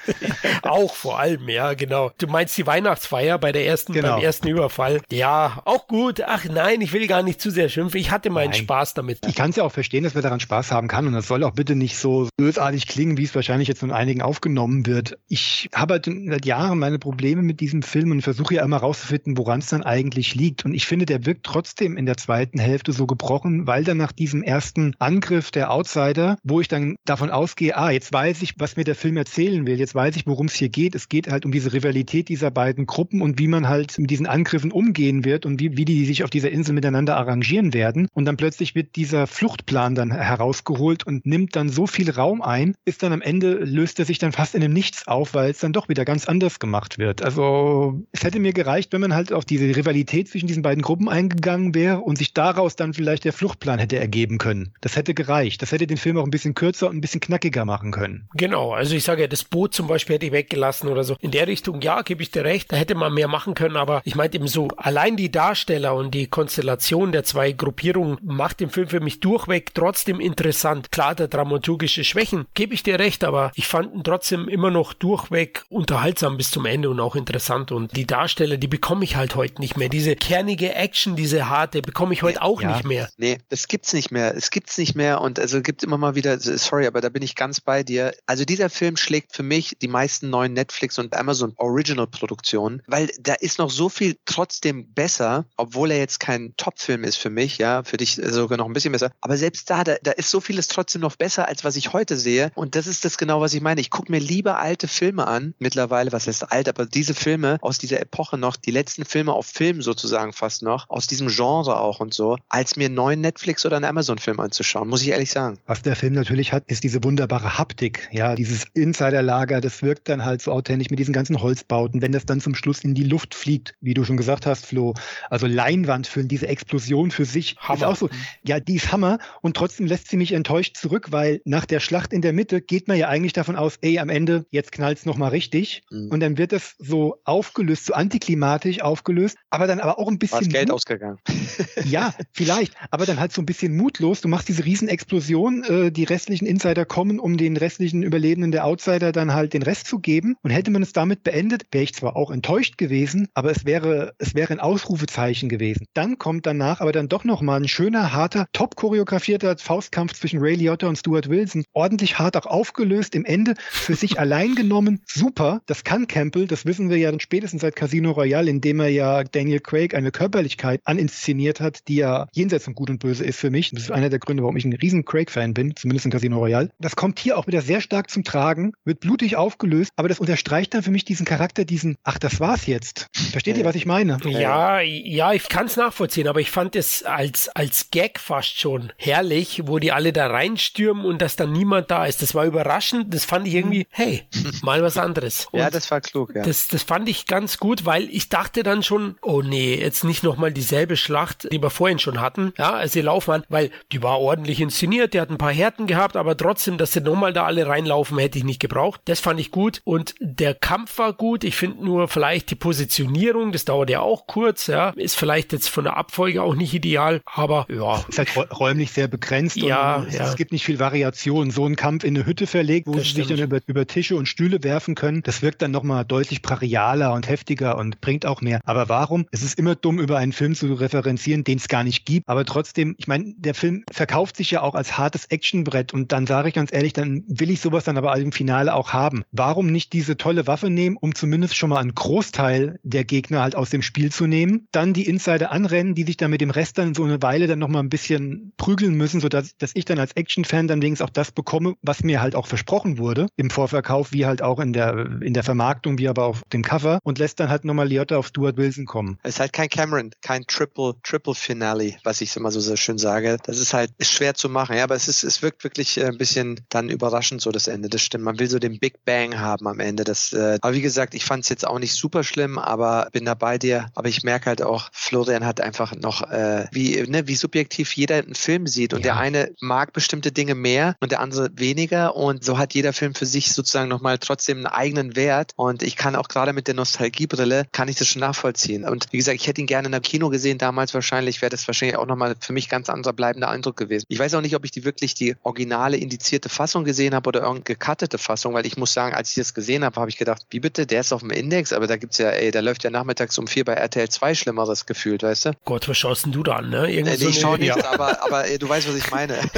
auch vor allem, ja, genau. Du meinst die Weihnachtsfeier bei der ersten, genau. beim ersten Überfall? Ja, auch gut. Ach nein, ich will gar nicht zu sehr schimpfen. Ich hatte meinen nein. Spaß damit. Ich kann es ja auch verstehen, dass man daran Spaß haben kann und das soll auch bitte nicht so bösartig klingen, wie es wahrscheinlich jetzt von einigen aufgenommen wird. Ich habe halt seit Jahren meine Probleme mit diesem Film und versuche ja immer rauszufinden, woran es dann eigentlich liegt. Und ich finde, der wirkt trotzdem in der zweiten Hälfte so gebrochen, weil dann nach diesem ersten Angriff der Outsider, wo ich dann davon ausgehe, ah, jetzt weiß ich, was mir der Film erzählen will, jetzt weiß ich, worum es hier geht. Es geht halt um diese Rivalität dieser beiden Gruppen und wie man halt mit diesen Angriffen umgehen wird und wie, wie die sich auf dieser Insel miteinander arrangieren werden. Und dann plötzlich wird dieser Fluchtplan dann herausgeholt und nimmt dann so viel Raum ein, ist dann am Ende, löst er sich dann fast in dem Nichts auf, weil es dann doch wieder ganz anders gemacht wird. Also es hätte mir gereicht, wenn man halt auf diese Rivalität zwischen diesen beiden Gruppen eingegangen wäre und sich daraus dann vielleicht der Fluchtplan hätte ergeben können. Das hätte gereicht. Das hätte den Film auch ein bisschen kürzer und ein bisschen knackiger machen können. Genau, also ich sage ja, das Boot zum Beispiel hätte ich weggelassen oder so. In der Richtung, ja, gebe ich dir recht, da hätte man mehr machen können, aber ich meinte eben so, allein die Darsteller und die Konstellation der zwei Gruppierungen macht den Film für mich durchweg trotzdem interessant. Klar, der dramaturgische Schwächen, gebe ich dir recht, aber ich fand ihn trotzdem immer noch durchweg unterhaltsam bis zum Ende und auch interessant. Und die Darsteller, die bekomme ich halt heute nicht mehr. Diese kernige Action, diese harte, bekomme ich heute auch ja. nicht mehr. Nee, das gibt's nicht mehr. Es gibt's nicht mehr und also gibt immer mal wieder, sorry, aber da bin ich ganz bei dir. Also dieser Film schlägt für mich die meisten neuen Netflix und Amazon Original Produktionen, weil da ist noch so viel trotzdem besser, obwohl er jetzt kein Top-Film ist für mich, ja, für dich sogar noch ein bisschen besser. Aber selbst da, da, da ist so vieles trotzdem noch besser, als was ich heute sehe. Und das ist das genau, was ich meine. Ich gucke mir lieber alte Filme an, mittlerweile, was heißt alt, aber diese Filme aus dieser Epoche noch, die letzten Filme auf Film sozusagen fast noch, aus diesem Genre auch und so, als mir einen neuen Netflix oder einen Amazon-Film anzuschauen, muss ich ehrlich sagen. Was der Film natürlich hat, ist diese wunderbare Haptik. Ja, dieses Insiderlager, das wirkt dann halt so authentisch mit diesen ganzen Holzbauten, wenn das dann zum Schluss in die Luft fliegt, wie du schon gesagt hast, Flo. Also Leinwand füllen, diese Explosion für sich Hammer. ist auch so. Ja, die ist Hammer und trotzdem lässt sie mich enttäuscht zurück, weil nach der Schlacht in der Mitte geht man ja eigentlich davon aus, ey, am Ende, jetzt knallt's nochmal richtig. Mhm. Und dann wird das so aufgelöst, so antiklimatisch aufgelöst, aber dann aber auch ein bisschen. War Geld ausgegangen. ja, vielleicht, aber dann halt so ein bisschen mutlos. Du machst diese Riesenexplosion, äh, die restlichen Insider kommen, um den restlichen Überlebenden der Outsider dann halt den Rest zu geben. Und hätte man es damit beendet, wäre ich zwar auch enttäuscht gewesen, aber es wäre, es wäre ein Ausrufezeichen gewesen. Dann kommt danach aber dann doch nochmal ein schöner, harter, top choreografierter Faustkampf zwischen Ray Liotta und Stuart Wilson. Ordentlich hart auch aufgelöst, im Ende für sich allein genommen. Super, das kann Campbell, das wissen wir ja dann spätestens seit Casino Royale, indem er ja Daniel Craig eine Körperlichkeit aninszeniert hat, die ja jenseits von Gut und Böse ist für mich. Das ist einer der Gründe, warum ich ein riesen Craig-Fan bin, zumindest in Casino Royale. Das kommt hier auch wieder sehr stark zum Tragen, wird blutig aufgelöst, aber das unterstreicht dann für mich diesen Charakter, diesen, ach, das war's jetzt. Versteht ihr, was ich meine? Ja, ja, ich kann es nachvollziehen, aber ich fand es als, als Gag fast schon herrlich, wo die alle da reinstürmen und dass dann niemand da ist. Das war überraschend, das fand ich irgendwie, hey, mal was anderes. Und ja, das war klug, ja. Das, das fand ich ganz gut, weil ich dachte dann schon, oh nee, jetzt nicht nochmal dieselbe Schlacht, die wir vorhin schon hatten. Ja, als sie laufen an, weil die war ordentlich inszeniert, die hat ein paar Härten gehabt, aber trotzdem, dass sie nochmal da alle reinlaufen, hätte ich nicht gebraucht. Das fand ich gut und der Kampf war gut. Ich finde nur vielleicht die Positionierung Begegnung, das dauert ja auch kurz, ja. Ist vielleicht jetzt von der Abfolge auch nicht ideal, aber ja. Ist halt räumlich sehr begrenzt ja, es, ja. es gibt nicht viel Variation. So ein Kampf in eine Hütte verlegt, wo Das sie sich stimmt. dann über, über Tische und Stühle werfen können, das wirkt dann nochmal deutlich brachialer und heftiger und bringt auch mehr. Aber warum? Es ist immer dumm, über einen Film zu referenzieren, den es gar nicht gibt. Aber trotzdem, ich meine, der Film verkauft sich ja auch als hartes Actionbrett und dann sage ich ganz ehrlich, dann will ich sowas dann aber im Finale auch haben. Warum nicht diese tolle Waffe nehmen, um zumindest schon mal einen Großteil der Gegner halt aus dem Spiel zu nehmen, dann die Insider anrennen, die sich dann mit dem Rest dann so eine Weile dann nochmal ein bisschen prügeln müssen, sodass dass ich dann als Action-Fan dann wenigstens auch das bekomme, was mir halt auch versprochen wurde im Vorverkauf, wie halt auch in der, in der Vermarktung, wie aber auf dem Cover und lässt dann halt nochmal Liotta auf Stuart Wilson kommen. Es ist halt kein Cameron, kein Triple, Triple Finale, was ich immer so sehr schön sage. Das ist halt ist schwer zu machen, ja, aber es ist, es wirkt wirklich äh, ein bisschen dann überraschend so das Ende. Das stimmt. Man will so den Big Bang haben am Ende. Das, äh, aber wie gesagt, ich fand es jetzt auch nicht super schlimm, aber bin da bei dir. Aber ich merke halt auch, Florian hat einfach noch, äh, wie, ne, wie subjektiv jeder einen Film sieht. Und Ja. der eine mag bestimmte Dinge mehr und der andere weniger. Und so hat jeder Film für sich sozusagen nochmal trotzdem einen eigenen Wert. Und ich kann auch gerade mit der Nostalgiebrille, kann ich das schon nachvollziehen. Und wie gesagt, ich hätte ihn gerne in einem Kino gesehen. Damals wahrscheinlich wäre das wahrscheinlich auch nochmal für mich ganz anderer bleibender Eindruck gewesen. Ich weiß auch nicht, ob ich die wirklich die originale indizierte Fassung gesehen habe oder irgendeine gecuttete Fassung, weil ich muss sagen, als ich das gesehen habe, habe ich gedacht, wie bitte, der ist auf dem Index, aber da gibt's ja, ey, da läuft ja nachmittags um vier bei RTL 2 Schlimmeres gefühlt, weißt du? Gott, was schaust denn du da an, ne? Äh, so nee, ich eine- schaue nicht, ja. aber, aber äh, du weißt, was ich meine.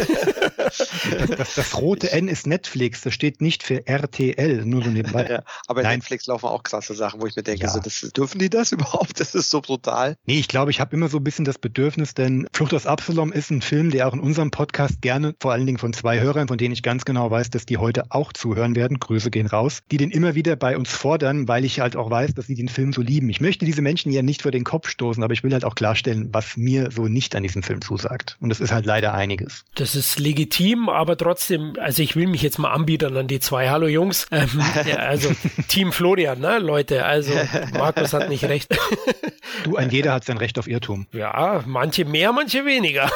Das, das rote N ist Netflix, das steht nicht für RTL, nur so nebenbei. ja, aber in Nein. Netflix laufen auch krasse Sachen, wo ich mir denke, Ja. so, das, dürfen die das überhaupt? Das ist so brutal. Nee, ich glaube, ich habe immer so ein bisschen das Bedürfnis, denn Flucht aus Absalom ist ein Film, der auch in unserem Podcast gerne, vor allen Dingen von zwei Hörern, von denen ich ganz genau weiß, dass die heute auch zuhören werden, Grüße gehen raus, die den immer wieder bei uns fordern, weil ich halt auch weiß, dass sie den Film so lieben. Ich möchte diese Menschen ja nicht vor den Kopf stoßen, aber ich will halt auch klarstellen, was mir so nicht an diesem Film zusagt. Und das ist halt leider einiges. Das ist legitim, aber trotzdem, also ich will mich jetzt mal anbieten an die zwei. Hallo Jungs. Ähm, ja, also Team Florian, ne, Leute. Also Markus hat nicht recht. Du, ein jeder hat sein Recht auf Irrtum. Ja, manche mehr, manche weniger.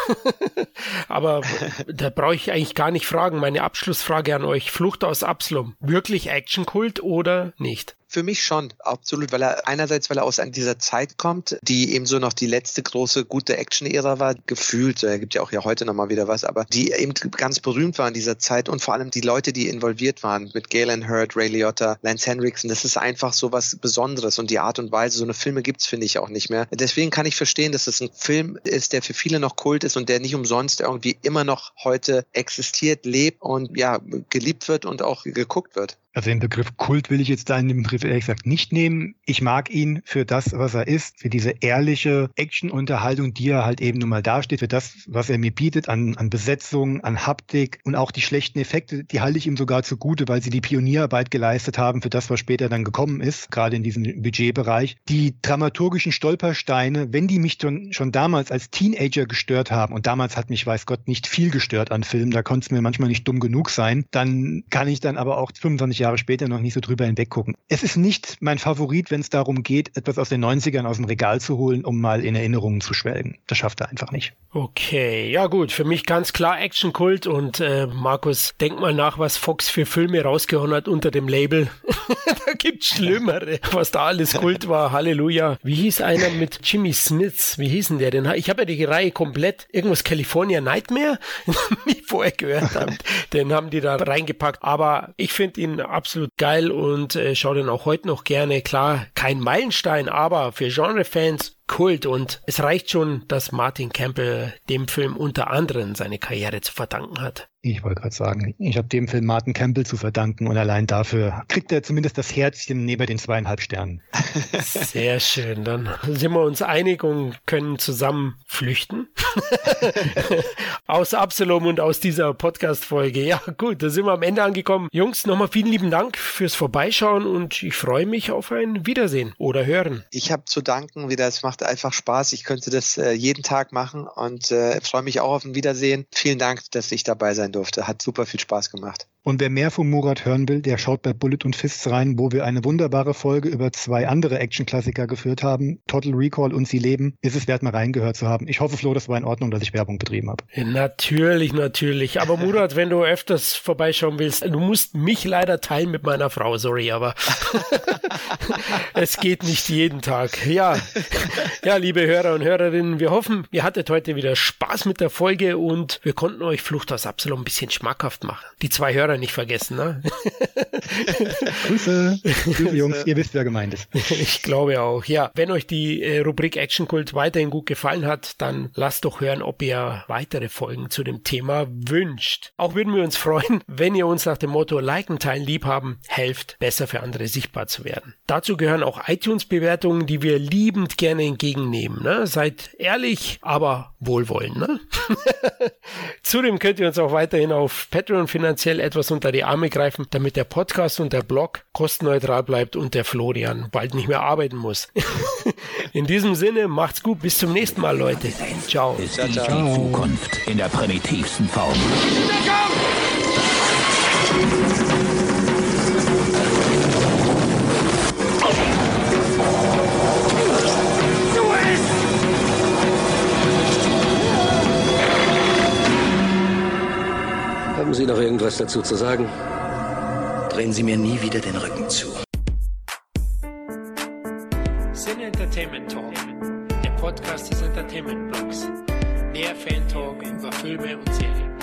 Aber da brauche ich eigentlich gar nicht fragen. Meine Abschlussfrage an euch. Flucht aus Absalom. Wirklich Actionkult oder nicht? Für mich schon, absolut, weil er einerseits, weil er aus dieser Zeit kommt, die eben so noch die letzte große gute Action-Ära war, gefühlt, er gibt ja auch ja heute nochmal wieder was, aber die eben ganz berühmt war in dieser Zeit und vor allem die Leute, die involviert waren, mit Galen Hurd, Ray Liotta, Lance Henriksen, das ist einfach so was Besonderes und die Art und Weise, so eine Filme gibt's finde ich auch nicht mehr. Deswegen kann ich verstehen, dass es ein Film ist, der für viele noch Kult ist und der nicht umsonst irgendwie immer noch heute existiert, lebt und ja, geliebt wird und auch geguckt wird. Also den Begriff Kult will ich jetzt da in dem Begriff ehrlich gesagt nicht nehmen. Ich mag ihn für das, was er ist, für diese ehrliche Action-Unterhaltung, die er halt eben nun mal dasteht, für das, was er mir bietet an, an Besetzung, an Haptik und auch die schlechten Effekte, die halte ich ihm sogar zugute, weil sie die Pionierarbeit geleistet haben für das, was später dann gekommen ist, gerade in diesem Budgetbereich. Die dramaturgischen Stolpersteine, wenn die mich schon, schon damals als Teenager gestört haben, und damals hat mich, weiß Gott, nicht viel gestört an Filmen, da konnte es mir manchmal nicht dumm genug sein, dann kann ich dann aber auch 25 Jahre später noch nicht so drüber hinweggucken. Es ist nicht mein Favorit, wenn es darum geht, etwas aus den 90ern aus dem Regal zu holen, um mal in Erinnerungen zu schwelgen. Das schafft er einfach nicht. Okay, ja gut, für mich ganz klar Actionkult und äh, Markus, denk mal nach, was Fox für Filme rausgehauen hat unter dem Label. da gibt's Schlimmere, was da alles Kult war. Halleluja. Wie hieß einer mit Jimmy Smiths? Wie hieß denn der? Den, ha- ich habe ja die Reihe komplett, irgendwas California Nightmare, nie vorher gehört haben. Den haben die da reingepackt. Aber ich finde ihn absolut geil und äh, schaue den auch heute noch gerne. Klar, kein Meilenstein, aber für Genre-Fans Kult und es reicht schon, dass Martin Campbell dem Film unter anderem seine Karriere zu verdanken hat. Ich wollte gerade sagen, ich habe dem Film Martin Campbell zu verdanken und allein dafür kriegt er zumindest das Herzchen neben den zweieinhalb Sternen. Sehr schön, dann sind wir uns einig und können zusammen flüchten. aus Absalom und aus dieser Podcast-Folge. Ja, gut, da sind wir am Ende angekommen. Jungs, nochmal vielen lieben Dank fürs Vorbeischauen und ich freue mich auf ein Wiedersehen oder Hören. Ich habe zu danken wieder, es macht einfach Spaß. Ich könnte das äh, jeden Tag machen und äh, freue mich auch auf ein Wiedersehen. Vielen Dank, dass ich dabei sein durfte. Hat super viel Spaß gemacht. Und wer mehr von Murat hören will, der schaut bei Bullet und Fists rein, wo wir eine wunderbare Folge über zwei andere Action-Klassiker geführt haben. Total Recall und Sie leben. Ist es wert, mal reingehört zu haben. Ich hoffe, Flo, das war in Ordnung, dass ich Werbung betrieben habe. Natürlich, natürlich. Aber Murat, wenn du öfters vorbeischauen willst, du musst mich leider teilen mit meiner Frau, sorry, aber es geht nicht jeden Tag. Ja, ja, liebe Hörer und Hörerinnen, wir hoffen, ihr hattet heute wieder Spaß mit der Folge und wir konnten euch Flucht aus Absalom ein bisschen schmackhaft machen. Die zwei Hörer nicht vergessen, ne? Grüße, Grüße Jungs, ihr wisst, wer gemeint ist. Ich glaube auch, ja. Wenn euch die äh, Rubrik Action Kult weiterhin gut gefallen hat, dann lasst doch hören, ob ihr weitere Folgen zu dem Thema wünscht. Auch würden wir uns freuen, wenn ihr uns nach dem Motto Liken, Teilen, Liebhaben helft, besser für andere sichtbar zu werden. Dazu gehören auch iTunes-Bewertungen, die wir liebend gerne entgegennehmen. Ne? Seid ehrlich, aber wohlwollend. Ne? Zudem könnt ihr uns auch weiterhin auf Patreon finanziell etwas unter die Arme greifen, damit der Podcast und der Blog kostenneutral bleibt und der Florian bald nicht mehr arbeiten muss. In diesem Sinne, macht's gut, bis zum nächsten Mal, Leute. Ciao. Ist die Zukunft in der primitivsten Form. Haben Sie noch irgendwas dazu zu sagen? Drehen Sie mir nie wieder den Rücken zu. Sin Entertainment Talk, der Podcast des Entertainment Blogs. Mehr Fan Talk über Filme und Serien.